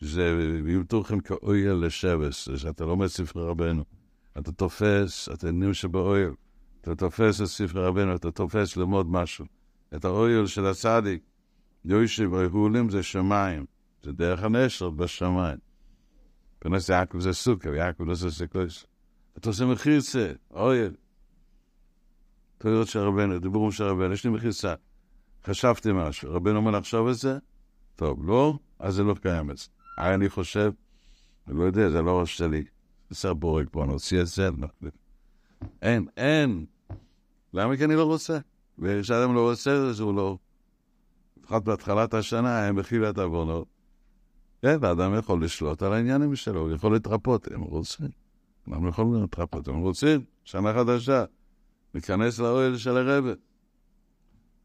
זה תוכן כאויל לשבס, שאתה לומד ספרי רבנו. אתה תופס, אתה נמשך באויל. אתה תופס את ספרי רבנו, אתה תופס ללמוד משהו. את האויל של הצדיק, יוישב ההולים זה שמיים, זה דרך הנשר בשמיים. פרנס יעקב זה סוכר, יעקב לא זה סקלוס. אתה עושה מחירצה, אויל. תוירות של רבנו, דיבורים של רבנו, יש לי מחירצה. חשבתי משהו, רבנו אומר לחשוב את זה? טוב, לא? אז זה לא קיים אצלי. אני חושב, אני לא יודע, זה לא ראש שלי. זה בורג פה, אני רוצה את זה. אין, אין. למה כי אני לא רוצה? וכשאדם לא רוצה, אז הוא לא... לפחות בהתחלת השנה, הם בחילת עוונות. כן, ואדם יכול לשלוט על העניינים שלו, הוא יכול להתרפות, הם רוצים. אנחנו יכולים להתרפות, הם רוצים, שנה חדשה, ניכנס לאוהל של הרבא.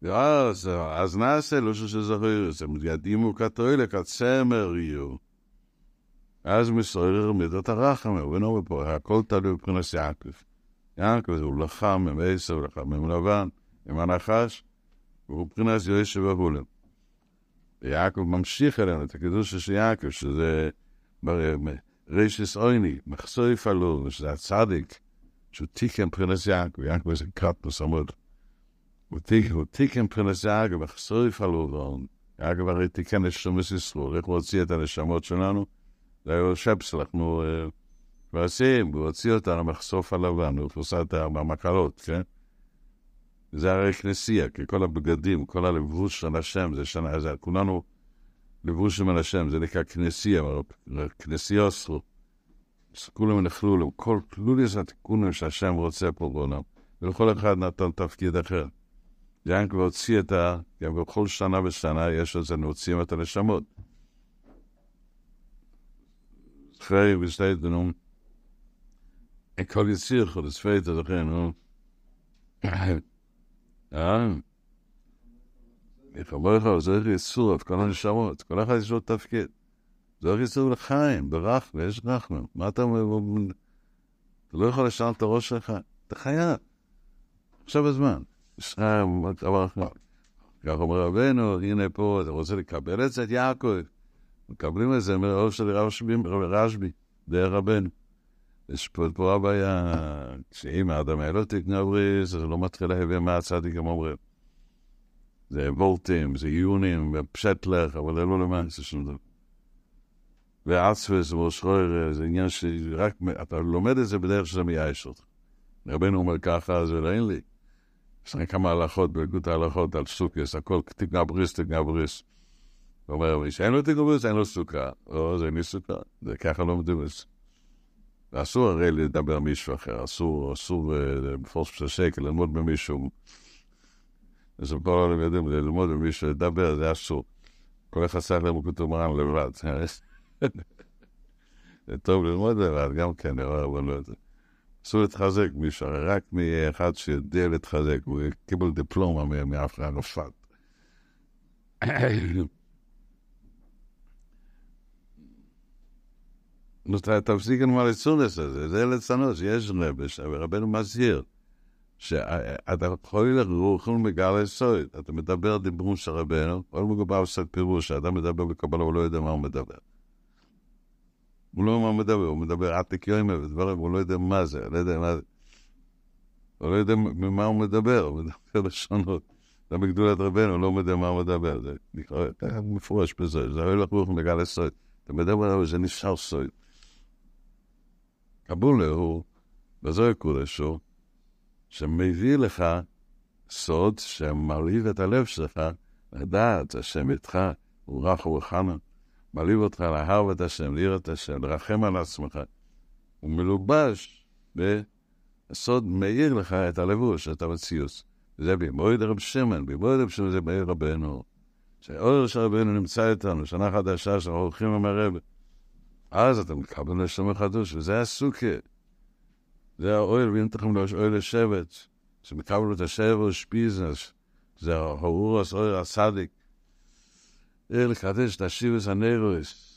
ואז, אז נעשה לו שזכיר, זה ידימו כתוילק, הצמר יהיו. אז מסורר מידות הרחם, ונאמר פה, הכל תלוי מבחינת יעקב. יעקב הוא לחם עם עשר, לחם עם לבן, עם הנחש, והוא מבחינת יושב והולם. ויעקב ממשיך אלינו את הקידוש של יעקב, שזה רישס אויני, מחסוי פלול, שזה הצדיק, שהוא תיקן מבחינת יעקב, יעקב זה קטנוס עמוד. הוא תיקן מבחינת יעקב, מחסוי פלול, יעקב הרי תיקן את שמוס ישראל, איך הוא הוציא את הנשמות שלנו? זה היה יושב אנחנו כועסים, הוא הוציא אותנו מחשוף הלבן, הוא עושה את המקלות, כן? זה הרי כנסייה, כי כל הבגדים, כל הלבוש של השם, זה שנה, זה כולנו לבושים על השם, זה נקרא כנסייה, אסרו. כולם נחלו לו, כל כלולי זה התיקונים שהשם רוצה פה בעולם, ולכל אחד נתן תפקיד אחר. יענקל הוציא את ה... גם בכל שנה ושנה יש את זה, נוצאים את הנשמות. ושתי דנום, כל יציר חוד, צפי את הזכן, נו. אה? יכבו לך, זה איך יצור את כל הנשמות, כל אחד יש לו תפקיד. איך יצור לחיים, ברחמה, יש רחמה. מה אתה אומר? אתה לא יכול לשנות את הראש שלך, אתה חייב. עכשיו הזמן. אחר. כך אומר רבנו, הנה פה, אתה רוצה לקבל את זה, את יעקב. מקבלים את זה מראש של רשב"י, דרך רבנו. יש פה, הבעיה, שאם האדם לא תקנה בריס, אז לא מתחיל להביא מה הצדיקים אומרים. זה וולטים, זה עיונים, ופשט לך, אבל זה לא למעשה שום דבר. ועצבס ושרויר, זה עניין שרק, אתה לומד את זה בדרך שזה מייאש אותך. רבנו אומר ככה, זה לא אין לי. יש לך כמה הלכות, בגות ההלכות על סוכס, הכל תקנה בריס, תקנה בריס. הוא אומר, מי שאין לו תקנה בריס, אין לו סוכה. או, זה אין לי סוכה. זה ככה לא מדבס. ואסור הרי לדבר מישהו אחר, אסור, אסור בפורס של שקל ללמוד במישהו. אז פה לא יודעים, ללמוד במישהו, לדבר, זה אסור. כל אחד צריך למוקות מרן לבד. זה טוב ללמוד לבד, גם כן, אבל לא יודע. אסור להתחזק מישהו, רק מאחד שיודע להתחזק, הוא קיבל דיפלומה מאף אחד נופת. נו, תפסיק עם הליצונס הזה, זה לצנות, יש רבש, ורבנו מזהיר, שאתה יכול לרוחל מגל היסוד, אתה מדבר דיברו של רבנו, כל מגובה עושה פירוש, שאדם מדבר בקבלה, הוא לא יודע מה הוא מדבר. הוא לא מדבר, הוא מדבר עתיק יוימה ודברים, הוא לא יודע מה זה, לא יודע מה זה. הוא לא יודע ממה הוא מדבר, הוא מדבר לשונות. זה בגדולת רבנו, הוא לא יודע מה הוא מדבר, זה נקרא, מפורש בזה, זה הולך רוח מגל היסוד. אתה מדבר עליו, זה נשאר סוד. קבולה הוא, בזוהר קודש הוא, שמביא לך סוד שמרעיב את הלב שלך, לדעת, השם איתך, הוא רך ורחמן, מרעיב אותך לאהב את השם, לראות את השם, לרחם על עצמך. הוא מלובש בסוד מאיר לך את הלבוש, את המציאות. זה במועד רב שמן, במועד רב שמן זה מאיר רבנו. שהאור של רבנו נמצא איתנו, שנה חדשה שאנחנו הולכים עם הרב. אז אתה מקבל לשם החדוש, וזה הסוכה. זה האוהל, ואם תכם לו אוהל לשבט, שמקבל את השבר שפיזנס, זה האורס, אוהל הסדיק. אל לקדש את השיבס הנרוס.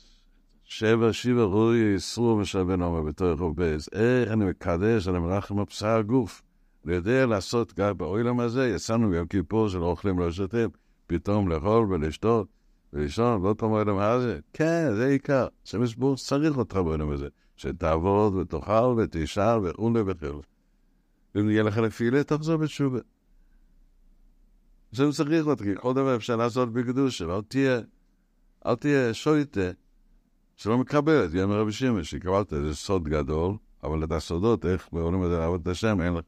שבע שיבה רוי יסרו משלבן אומר בתוך עובז. איך מקדש, אני מרחם על בשר הגוף. אני יודע לעשות גם באוילם הזה, יצאנו ביום כיפור של אוכלים לא שותים, פתאום לאכול ולשתות. ולישון, ועוד פעם האדם הזה. כן, זה עיקר. שמש בור צריך אותך בעולם הזה. שתעבוד ותאכל ותשאל וכולי וכולי. ואם יהיה לך נפילה, תחזור בתשובה. זה צריך כי כל דבר אפשר לעשות בקדושה, ואל תהיה, אל תהיה שויטה, שלא מקבלת, יאמר רבי שמעון, שקבלת איזה סוד גדול, אבל את הסודות, איך בעולם הזה לעבוד את השם, אין לך.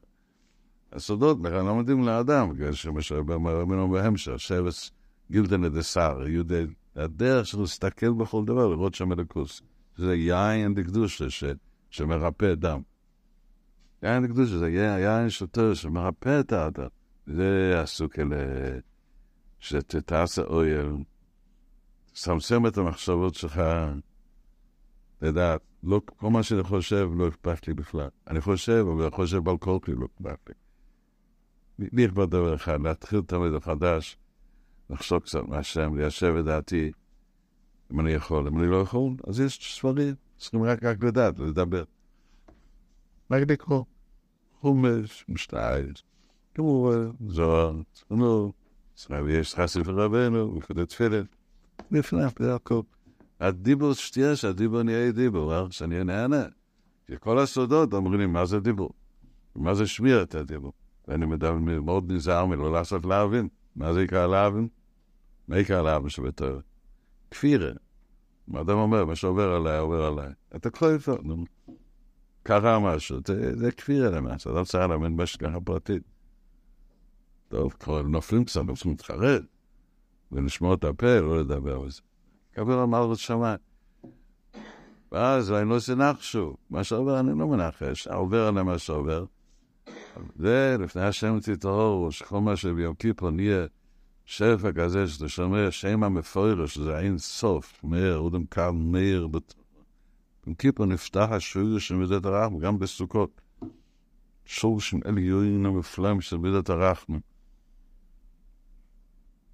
הסודות בכלל לא מתאים לאדם, כי שמשרבנו בהמשך, שבס גילדנה דסר, יודע, הדרך שלו להסתכל בכל דבר, לראות שם אלוקוס. זה יין דקדושה שמרפא דם. יין דקדושה זה יין שוטר שמרפא את האדם. זה עסוק אלה, שתעשה אויל, תצמצם את המחשבות שלך, לדעת, לא, כל מה שאני חושב לא אכפת לי בכלל. אני חושב, אבל אני חושב על כל כלי לא אכפת לי. לי אכפת דבר אחד, להתחיל תמיד מחדש, לחשוב קצת מהשם, ליישב את דעתי, אם אני יכול. אם אני לא יכול, אז יש ספרים, צריכים רק, רק לדעת, לדבר. רק לקרוא. חומש, משתייז, כמובן, זוהר, נו, יש לך ספר רבנו, וכדי תפילת. לפני, הכל. הדיבור שתהיה שהדיבור נהיה דיבור, שאני נהנה. כי כל הסודות אומרים לי, מה זה דיבור? מה זה שמיע את הדיבור? ואני מאוד נזהר מלא לעשות להבין. מה זה יקרא להבין? מה יקרא להבין שבתור? כפירה. מה אדם אומר? מה שעובר עליי, עובר עליי. אתה יפה, נו. קרה משהו, זה כפירה למעשה, אתה צריך להאמין בהשגחה פרטית. טוב, כבר נופלים קצת, נופלים להתחרט, ולשמור את הפה, לא לדבר על זה. קבל מעלות שמיים. ואז אני לא עושה נחשו. מה שעובר אני לא מנחש, עובר עליהם מה שעובר. זה לפני השם תתעורר, שכל מה שביום כיפור נהיה שפע כזה שאתה שומע שם המפורש, שזה אין סוף, מאיר, אודם קר מאיר. ביום כיפור נפתח השור של מידת הרחם, גם בסוכות. שור של עליון המפלם של מידת הרחם.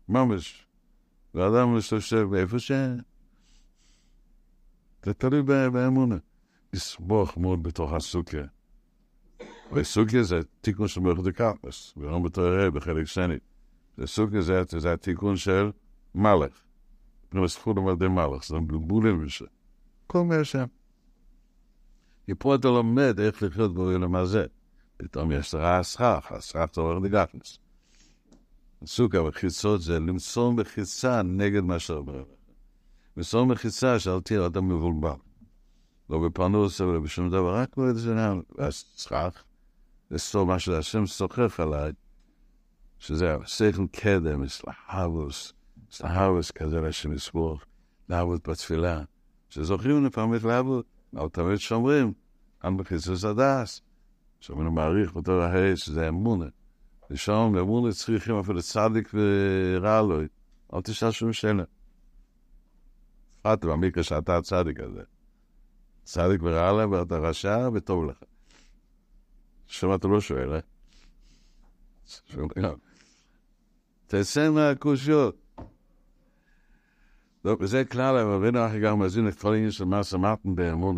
ממש. ואדם מסתובב איפה ש... זה תלוי באמונה. לסמוך מאוד בתוך הסוכיה. וסוגיה זה תיקון של מלכות הקרפס, ולא בתואר בחלק שני. וסוגיה זה, זה התיקון של מלך. זכות על ידי מלך, זה בלבולים וזה. כל מי השם. פה אתה לומד איך לחיות בעולם הזה. פתאום יש לך הסכך, הסכך זה עובר לגפנס. סוגיה בחיצות זה למצוא מחיצה נגד מה שאומר. למצוא מחיצה שאל תהיה אדם מבולבל. לא בפרנוס ולא בשום דבר, רק לא איזה עניין. והסכך לסתור מה שהשם שוחך עליי, שזה שכל קדם, אסלהבוס, אסלהבוס כזה לשם יסבור, לעבוד בתפילה, שזוכרים לפעמים את לעבוד, אבל תמיד שומרים, כאן בחיסוס הדס, שאומרים מעריך אותו להי, שזה אמונה. ושם אמונה צריכים אפילו צדיק ורע לו, אל תשאל שום שאלה. בפרט במקרה שאתה הצדיק הזה. צדיק ורע לה ואתה רשע וטוב לך. שם אתה לא שואל, אה? תעשה מהקושיות. טוב, וזה כלל, אבל רבינו אחי גם מזין את כל העניין של מה שאמרתם באמון,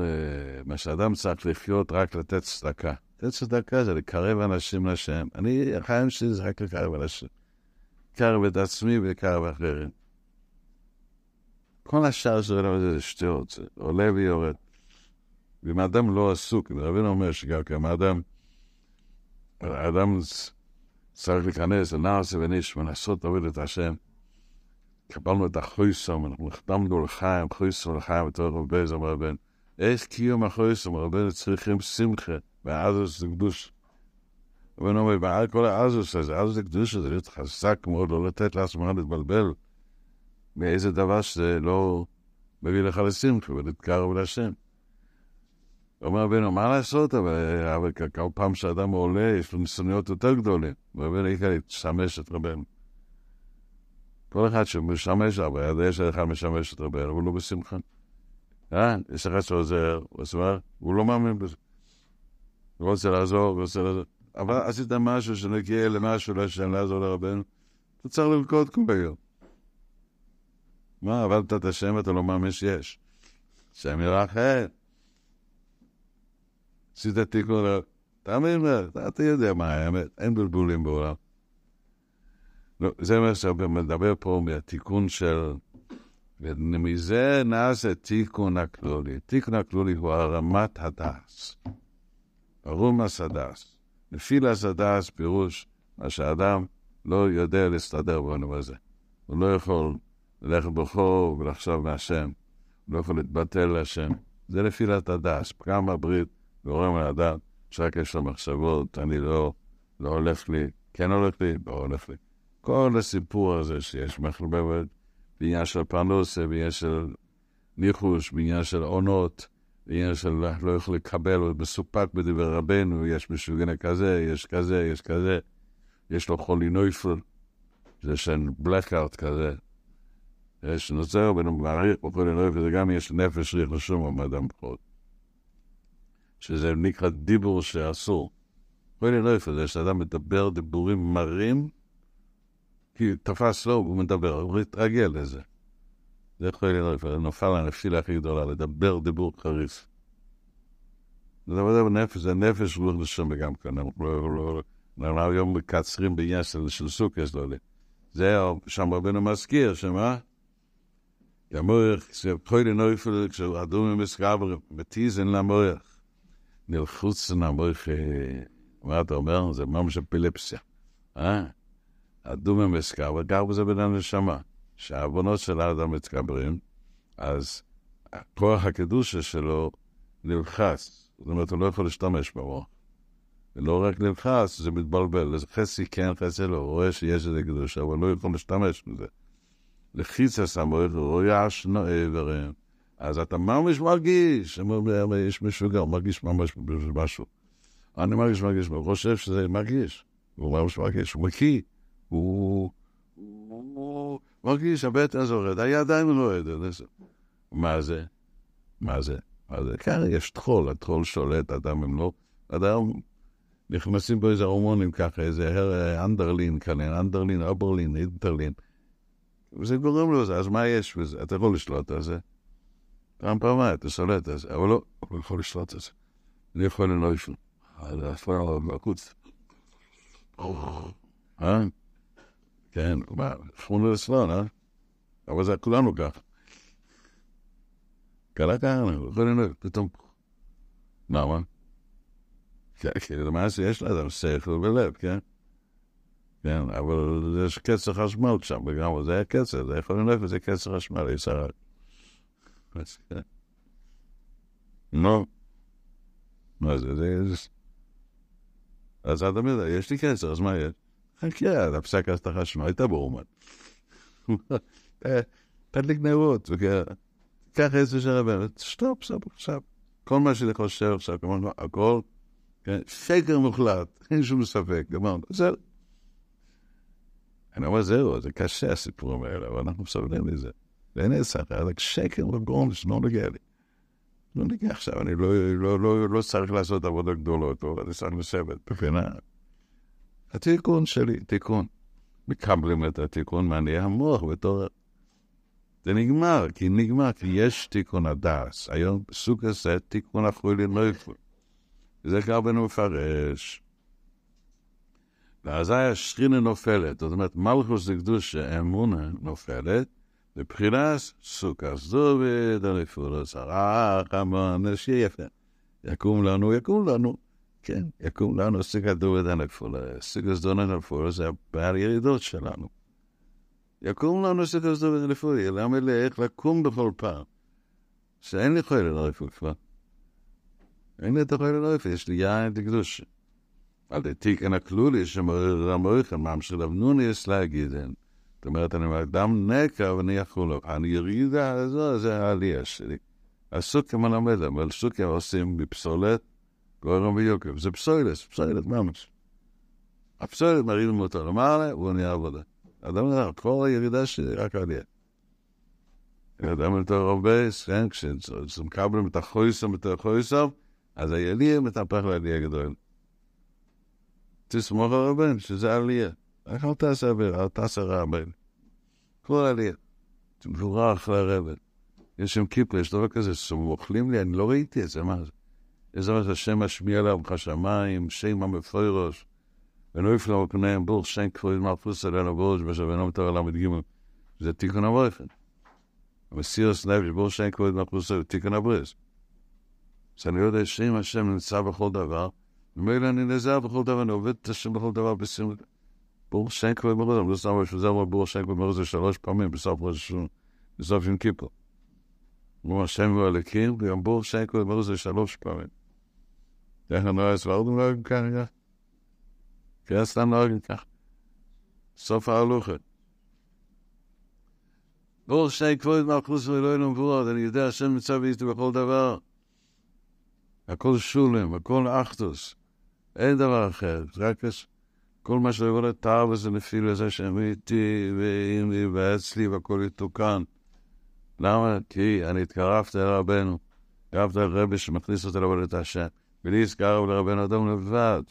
מה שאדם צריך לחיות רק לתת צדקה. לתת צדקה זה לקרב אנשים לשם. אני, החיים שלי זה רק לקרב אנשים. לקרב את עצמי ולקרב אחרים. כל השאר של רבינו זה שטויות, זה עולה ויורד. ואם האדם לא עסוק, רבינו אומר שגם אם האדם האדם צריך להיכנס לנעשה ונשמע, לעשות עבודת השם. קבלנו את החויסום, אנחנו נחתמנו לחיים, חויסום לחיים בתור רבי זמר רבן. איך קיום החויסום, רבן צריכים שמחה, והאזוס זה קדוש. רבן אומר, בעל כל האזוס הזה, אזוס זה קדוש, זה להיות חזק מאוד, לא לתת לעצמך להתבלבל מאיזה דבר שזה לא מביא לך לשמחה ולהתקרב להשם. אומר רבנו, מה לעשות, אבל, אבל כל פעם שאדם עולה, יש לו ניסיונות יותר גדולים. ורבנו יקר לשמש את רבנו. כל אחד שמשמש, אבל יודע שאחד משמש את רבנו, הוא לא בשמחה. אה? יש אחד שעוזר, הוא לא מאמין בזה. רוצה לעזור, רוצה לעזור. אבל עשית משהו שנגיע למשהו לשם לעזור לרבנו, אתה צריך לרקוד כל היום. מה, עבדת את השם ואתה לא מאמין שיש. השם ירחם. עשית תיקון, תאמין לי, אתה יודע מה האמת, אין בלבולים בעולם. לא, זה מה שמדבר פה מהתיקון של... ומזה נעשה תיקון הכלולי. תיקון הכלולי הוא הרמת הדס. הרומס הדס. נפילס הדס פירוש מה שאדם לא יודע להסתדר בעולם הזה. הוא לא יכול ללכת ברחוב ולחשוב מהשם. הוא לא יכול להתבטל להשם. זה נפילת הדס, פגם הברית גורם לאדם שרק יש לו מחשבות, אני לא, לא הולך לי, כן הולך לי, לא הולך לי. כל הסיפור הזה שיש מחלבבת, בעניין של פרנוסה, בעניין של ניחוש, בעניין של עונות, בעניין של לא יכול לקבל, הוא מסופק בדבר רבנו, יש משוגנה כזה, יש כזה, יש כזה, יש לו חולי נויפל, זה של בלקארט כזה. יש נוצר בנו מעריך בחולי נויפל, זה גם יש נפש ריח לשום המדם פחות. שזה נקרא דיבור שאסור. נראה איפה זה, שאדם מדבר דיבורים מרים, כי תפס לו, הוא מדבר, הוא מתרגל לזה. זה יכול לראות איפה, נופל הנפילה הכי גדולה, לדבר דיבור חריף. זה דבר בנפש, זה נפש רוח לשם וגם כאן, אנחנו לא, אנחנו היום מקצרים בעניין של, של סוכס, לא יודע. זה שם רבנו מזכיר, שמה? המוח, זה כל נויפל, כשאדום מסקבר, מתיזן למוח. נלחוץ נמוך, מה אתה אומר? זה ממש אפילפסיה. אה? הדומה מסקר, וגר בזה בין הנשמה. שהעוונות של האדם מתקברים, אז כוח הקדושה שלו נלחץ. זאת אומרת, הוא לא יכול להשתמש במוח. ולא רק נלחץ, זה מתבלבל. חצי כן, חצי לא. הוא רואה שיש איזה קדושה, אבל לא יכול להשתמש בזה. לחיץ הסמוך, הוא רואה שנו איברים. אז אתה ממש מרגיש, יש משוגע, מרגיש ממש משהו. אני מרגיש, מרגיש, הוא חושב שזה מרגיש. הוא אומר שמרגיש, הוא מקיא. הוא... מרגיש, הבטן זורד, הידיים יודעת. מה זה? מה זה? מה זה? ככה יש טחול, הטחול שולט, אדם הם לא... אדם נכנסים בו איזה הורמונים ככה, איזה אנדרלין, כאלה, אנדרלין, אברלין, אינטרלין. וזה גורם לזה, אז מה יש בזה? אתה יכול לשלוט על זה. פעם פעמיים אתה שולט על זה, אבל לא, הוא יכול לשלוט על זה. אני יכול לנויפל. זה אף פעם בחוץ. אה? כן, מה, חמור לסלון, אה? אבל זה כולנו ככה. קלה ככה, אנחנו יכולים לנויפל, פתאום. למה? כי למעשה יש לאדם שכל ולב, כן? כן, אבל יש קצר חשמל שם, וגם זה היה קצר, זה יכול להיות שזה קצר חשמל, יש הרי. נו, מה זה, זה... אז אתה אומר, יש לי קצר, אז מה יש? חכה, אתה פסק אז את הייתה באומן. תדליק נרות, קח עשר שעה באמת, שטופ, סטופ, עכשיו. כל מה שאני חושב עכשיו, כמובן, הכל, כן, שקר מוחלט, אין שום ספק, גמרנו, זהו. אני אומר, זהו, זה קשה הסיפורים האלה, אבל אנחנו מסבלים מזה. ואין עשר, זה שקר וגרום שלא נוגע לי. לא נגיע עכשיו, אני לא, לא, לא, לא צריך לעשות עבודות גדולות, או אני צריך לשבת בפינה. התיקון שלי, תיקון. מקבלים את התיקון מעני המוח בתור... זה נגמר, כי נגמר, כי יש תיקון הדס. היום סוג הזה, תיקון החולין לא. וזה כבר בנו מפרש. ואזי השכינה נופלת, זאת אומרת, מלכוס זה קדוש אמונה נופלת, מבחינת סוכס דוד, אליפורס הרח, המון, שיפה. יקום לנו, יקום לנו. כן, יקום לנו סוכס דוד אליפורס. סוכס דוד אליפורס זה הבעל ירידות שלנו. יקום לנו סוכס דוד אליפורס, למה לאיך לקום בכל פעם? שאין לי חייל אליפורס כבר. אין לי את החייל אליפורס, יש לי יין לקדוש. על די תיקן הכלולי שמוריד המויכן, ממשיך לבנוני יש להגידן. זאת אומרת, אני אומר, דם נקע ואני יכול לו. אני ירידה הזו, זה העלייה שלי. הסוכים מלמד, אבל סוכים עושים בפסולת, גורם ויוקר. זה פסולת, פסולת ממש. הפסולת מרימים אותו למעלה, והוא נהיה עבודה. אדם אומר, כל הירידה שלי רק עלייה. אדם יותר הרבה, כן, כשמקבלים את החויסם, את החויסם, אז הילייה מתהפך לעלייה גדול. תסמוך על רבן, שזה עלייה. איך אל תעשה עבירה, אל תעשה רבן. כל עלייה. מבורך לרבן. יש שם כיפה, יש דבר כזה, שמוכלים לי, אני לא ראיתי את זה, מה זה? דבר שהשם משמיע להם חשמיים, שם המפוירוש, ולא יפלאו קניהם בור שם כבוד מלכוס עלינו בראש, ושבנו מתור ל"ג. זה תיקון הבויפן. המסירוס נפש, בור שם כבוד מלכוס עלינו, תיקון הבריס. אז אני יודע שאם השם נמצא בכל דבר, ומילא אני נזהר בכל דבר, אני עובד את השם בכל דבר בשמחה. בור שם מלכוס, אני לא סתם משהו, זה אומר בור שם כבוד מלכוס שלוש פעמים בסוף ראש בסוף יום כיפור. בור השם הוא בור שם כבוד מלכוס שלוש פעמים. איך אני רואה סברדים נוהגים ככה? כן, סתם נוהגים ככה. סוף ההלוכה. בור שם כבוד מלכוס ואלוהינו מבואות, אני יודע השם נמצא ואיתי בכל דבר. הכל שולם, הכל אחדוס. אין דבר אחר, רק כל מה שיבוא לתאר וזה נפיל לזה שהם איתי ועם לי ואצלי והכל יתוקן. למה? כי אני התקרבתי אל רבנו, התקרבתי אל רבי שמכניס אותי לעבודת השם. ולי התקרב לרבנו אדם לבד,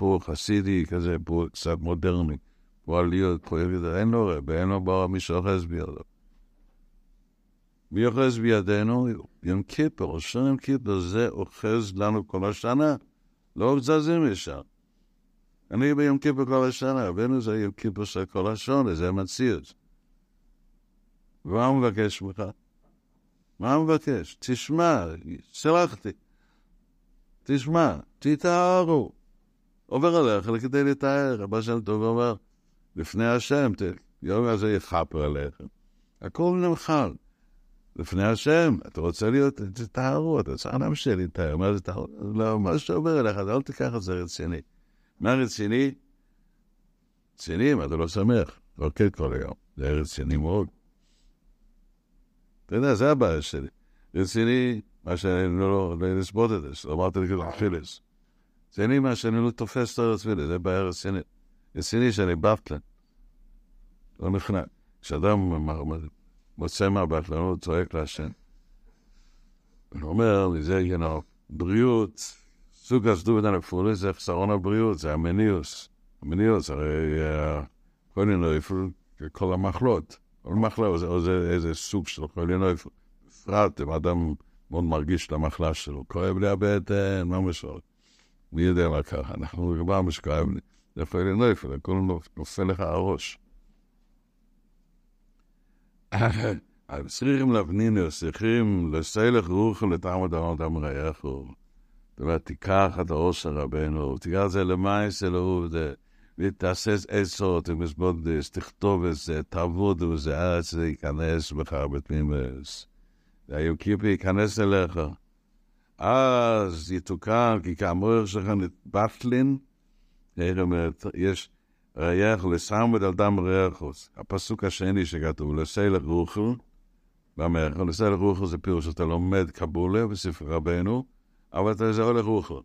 הוא חסידי כזה, פה קצת מודרני, פה עליות, פה ירידה, אין לו רבי, אין לו ברא מי שאוחז בידו. מי אוחז בידינו? יום כיפר, ראשון יום כיפר, זה אוחז לנו כל השנה. לא זזים משם. אני ביום כיפר כל השנה, רבנו זה יום כיפר של כל השונה, זה מציאות. ומה הוא מבקש ממך? מה הוא מבקש? תשמע, סלחתי. תשמע, תתארו. עובר עליך כדי לתאר, רבי שם טוב אומר, לפני השם, יום הזה יתחפר עליכם. הכל נמחל. לפני השם, אתה רוצה להיות, תתארו, אתה צריך להמשיך להתאר, מה זה תארו? לא, מה שעובר אליך, אל תיקח את זה רציני. מה רציני? רציני, מה אתה לא שמח? רוקד כל היום, זה רציני מאוד. אתה יודע, זה הבעיה שלי. רציני, מה שאני לא, לא לסבוט את זה, אמרתי לי כאילו אכילס. זה נראה שאני לא תופס את הארץ וילה, זה בעיה רצינית. רציני שאני בפטלן. לא נכנע. כשאדם מוצא מהבטלן, הוא צועק להשם. הוא אומר זה, know, בריאות, סוג הסדובית הנפולי זה חסרון הבריאות, זה המניוס. המניוס, הרי כל אינויפל, כל המחלות. כל מחלה זה, זה איזה סוג של כל אינויפל. בפרט אם אדם מאוד מרגיש את המחלה שלו. כואב לי הבטן, מה משהו. מי יודע מה ככה? אנחנו כבר משכואב לי. זה כל אינויפל, הכל נופל לך הראש. צריכים להבנינו, צריכים לסלח רוחו לתעמוד אדם רעיכו. זאת אומרת, תיקח את הראש של רבנו, תיקח את זה למעשה לאהוב, ותעשה עצות ומזבודס, תכתוב את זה, תעבוד את זה, עד שזה ייכנס בך בתמימוס. והיום כיפי ייכנס אליך. אז יתוקן, כי כאמור שלך נתבטלין, יש ריח לסמד על דם ריחוס. הפסוק השני שכתוב, לסלח רוחו, במלך, לסלח רוחו זה פירוש שאתה לומד קבולה בספר רבנו, אבל אתה זה הולך רוחו.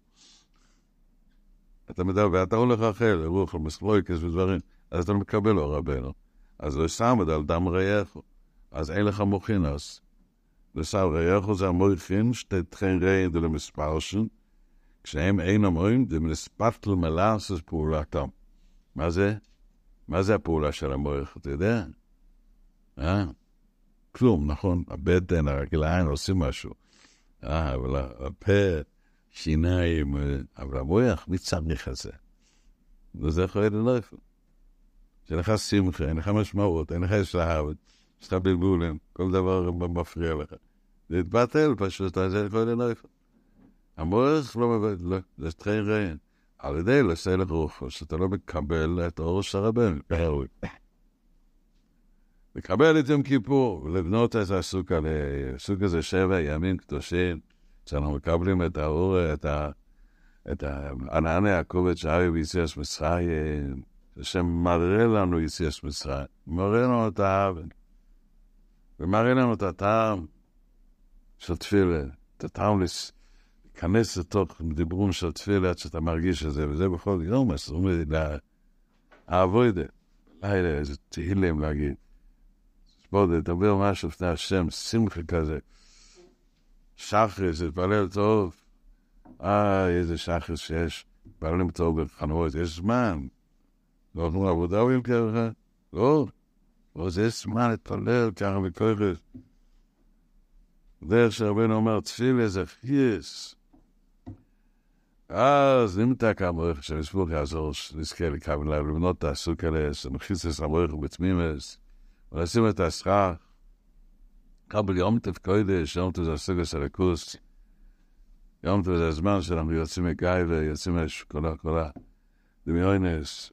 אתה מדבר, ואתה הולך אחר, רוחו, מסלויקס ודברים, אז אתה מקבל לו רבנו. אז לסמד על דם ריחו. אז אין לך מוכינוס. לסל ריחו זה המויכין, שתי ריין דלמספרשן, כשהם אין אומרים, זה מנספטל מלאסס פעולתם. מה זה? מה זה הפעולה של המוח, אתה יודע? אה? כלום, נכון? הבטן, הרגליים עושים משהו. אה, אבל הפה, שיניים, אבל המוח, מי צריך את זה? וזה להיות לנפל. שאין לך שמחה, אין לך משמעות, אין לך שלהבת, יש לך בלבולים, כל דבר מפריע לך. זה התבטל פשוט, זה יכול להיות לנפל. המוח לא מבין, לא, זה תחיל ראיין. על ידי לסלח רוחו, שאתה לא מקבל את אור רבנו, כהרוי. לקבל את יום כיפור, לבנות את הסוג הזה, הסוג הזה שבע ימים קדושים, שאנחנו מקבלים את האור, את ה... את הענני הכובד שהרי ביציאס מצרים, השם מראה לנו יציאס מצרים, מראה לנו את האבן, ומראה לנו את הטעם של תפילה, את הטעם לס... להיכנס לתוך דיבורים של תפילה עד שאתה מרגיש את זה, וזה בכל יום, אז הוא אומר, לעבוד, לילה, איזה תהילים להגיד. בוא, תדבר משהו לפני השם, שמחה כזה. שחרס, תתפלל טוב. אה, איזה שחרס שיש. מתפללים טוב בחנויות, יש זמן. לא נתנו עבודה או ככה? לא. לא, זה זמן להתפלל ככה בכוחת. דרך שרבנו אומר, תפילה זה חייס. אז נמתק המורך של הספוק יעזור, שנזכה לכוון לב, לבנות את הסוג האלה, שנכניס את המורך בתמימס, ולשים את הסכך. קבל יום טף קודש, יום טף זה הסוג של הכוס. יום טף זה הזמן שאנחנו יוצאים מגיא ויוצאים כל הכל דמיונס.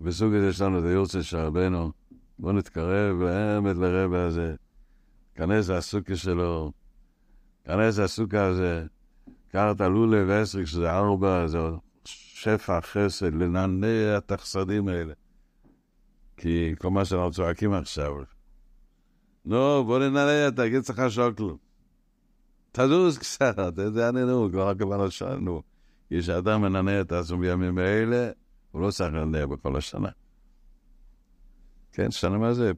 בסוג הזה יש לנו את היורצה של רבנו. בואו נתקרב באמת לרבע הזה. כנס הסוכה שלו, כנס הסוכה הזה. קח את הלולה ועשריק, שזה ארבע, זה שפע חסד, לנענע את החסדים האלה. כי כל מה שאנחנו צועקים עכשיו, נו, בוא ננענע, תגיד לך שוקלו. תזוז קצת, יודע, נו, כבר כבר שאלנו. כשאדם מנענע את עצמו בימים האלה, הוא לא צריך לנענע בכל השנה. כן, שנה מה זה?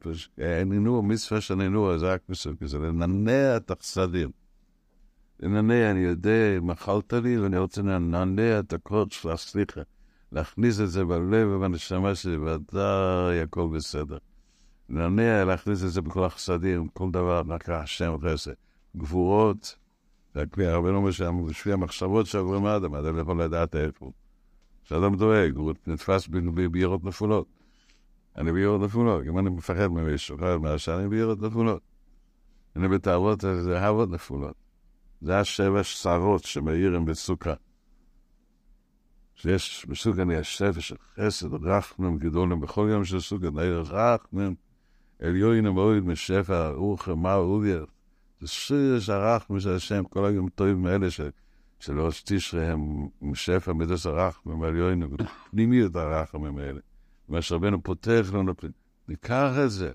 נינוע, מצווה של נינוע, זה רק מסוג כזה, לנענע את החסדים. לנענע, אני יודע, מחלת לי, ואני רוצה לנענע את הקוד של הסליחה. להכניס את זה בלב ובנשמה שלי, ודאי הכל בסדר. לנענע, להכניס את זה בכל החסדים, כל דבר, נקרא השם חסד. גבורות, זה הרבה אומר שם, בשביל המחשבות שעוברים האדם, אדם יכול לדעת איפה. כשאדם דואג, הוא נתפס בירות נפולות. אני בירות נפולות, אם אני מפחד ממישהו, חייב מהשאר, אני בירות נפולות. אני בתאוות, זה אהבות נפולות. זה השבע שרות שמאירים בסוכה. שיש בסוכה יש שבע של חסד, רחמם גדולים, בכל יום של סוכה נעיר רחמם, עליון המועד משפע, רוחם, מה אוביה. זה שיר של הרחמם של השם, כל היום טובים מאלה של, של ראש תשרי הם משפע מידוס הרחמם, עליון, פנימיות הרחמם האלה. מה שרבנו פותח לנו, ניקח את זה,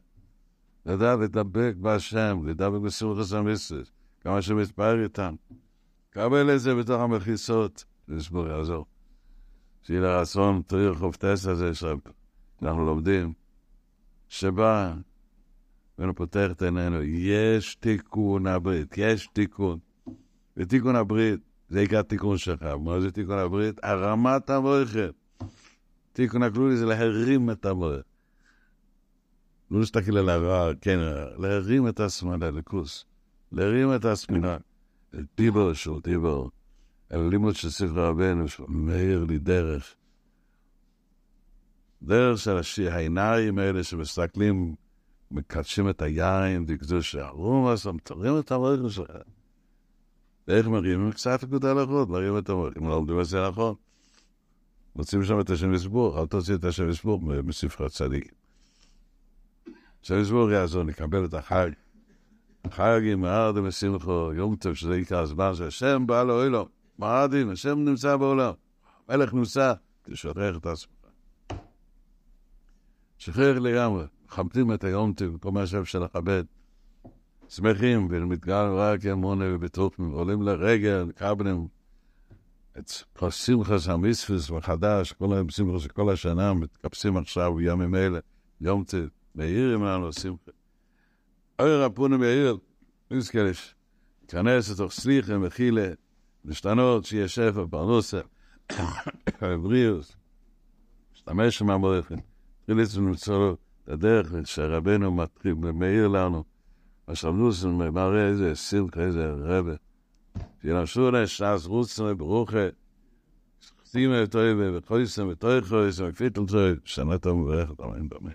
לדעת לדבק בהשם, לדבק בסירות הסמיסטס. כמה שמתפאר איתם. קבל את זה בתוך המחיצות, לסבור יעזור. שיהיה לרצון, תראי חופטס הזה שאנחנו לומדים, שבא, ואנו פותח את עינינו, יש תיקון הברית, יש תיקון. ותיקון הברית, זה עיקר תיקון שלך. מה זה תיקון הברית? הרמת המויכת. תיקון הכלולי זה להרים את המויכת. לא להסתכל על הרע, כן, להרים את עצמה לליכוס. להרים את הספינה. אל דיבר של דיבר. אל לימוד של ספר רבנו, שמאיר לי דרך. דרך של העיניים האלה שמסתכלים, מקדשים את היין, דקדוש הרום, אז תרים את המויכת שלך. ואיך מרימים? קצת נקודה לחוד, מרים את המוח. אם לא לומדים את זה נכון, מוצאים שם את השם יסבור, אל תוציא את השם יסבור מספר הצדיק. השם יסבור יעזור, נקבל את החג. חגים, מערדים ושמחו, יום טוב, שזה עיקר הזמן שהשם בא לעולם. מערדים, השם נמצא בעולם. המלך נמצא, תשחרר את עצמך. שחרר לגמרי, מכבדים את היום טוב, כל מה שאפשר לכבד. שמחים ומתגלם רק אמונה ובטוחים, עולים לרגל, כל שמחה של המצווס מחדש, כל השמחה של כל השנה, מתקפסים עכשיו בימים אלה, יום טוב, מאירים לנו שמחה. אוי רפונו מאיר, נזכרש, כנס לתוך סליחה, מחילה, משתנות, שיהיה שפע, פרנוסה, בריאוס, משתמש עם המורכן, תחיל את זה למצוא את הדרך שרבנו מתחיל, מאיר לנו, עכשיו נוסן מראה איזה סילקה, איזה רבה. שינשו לש"ס רוצנה ברוכה, שימה טויבה וחויסם וטויכויסם ופיטל טויב, שנה טוב מברכת, אמן במה.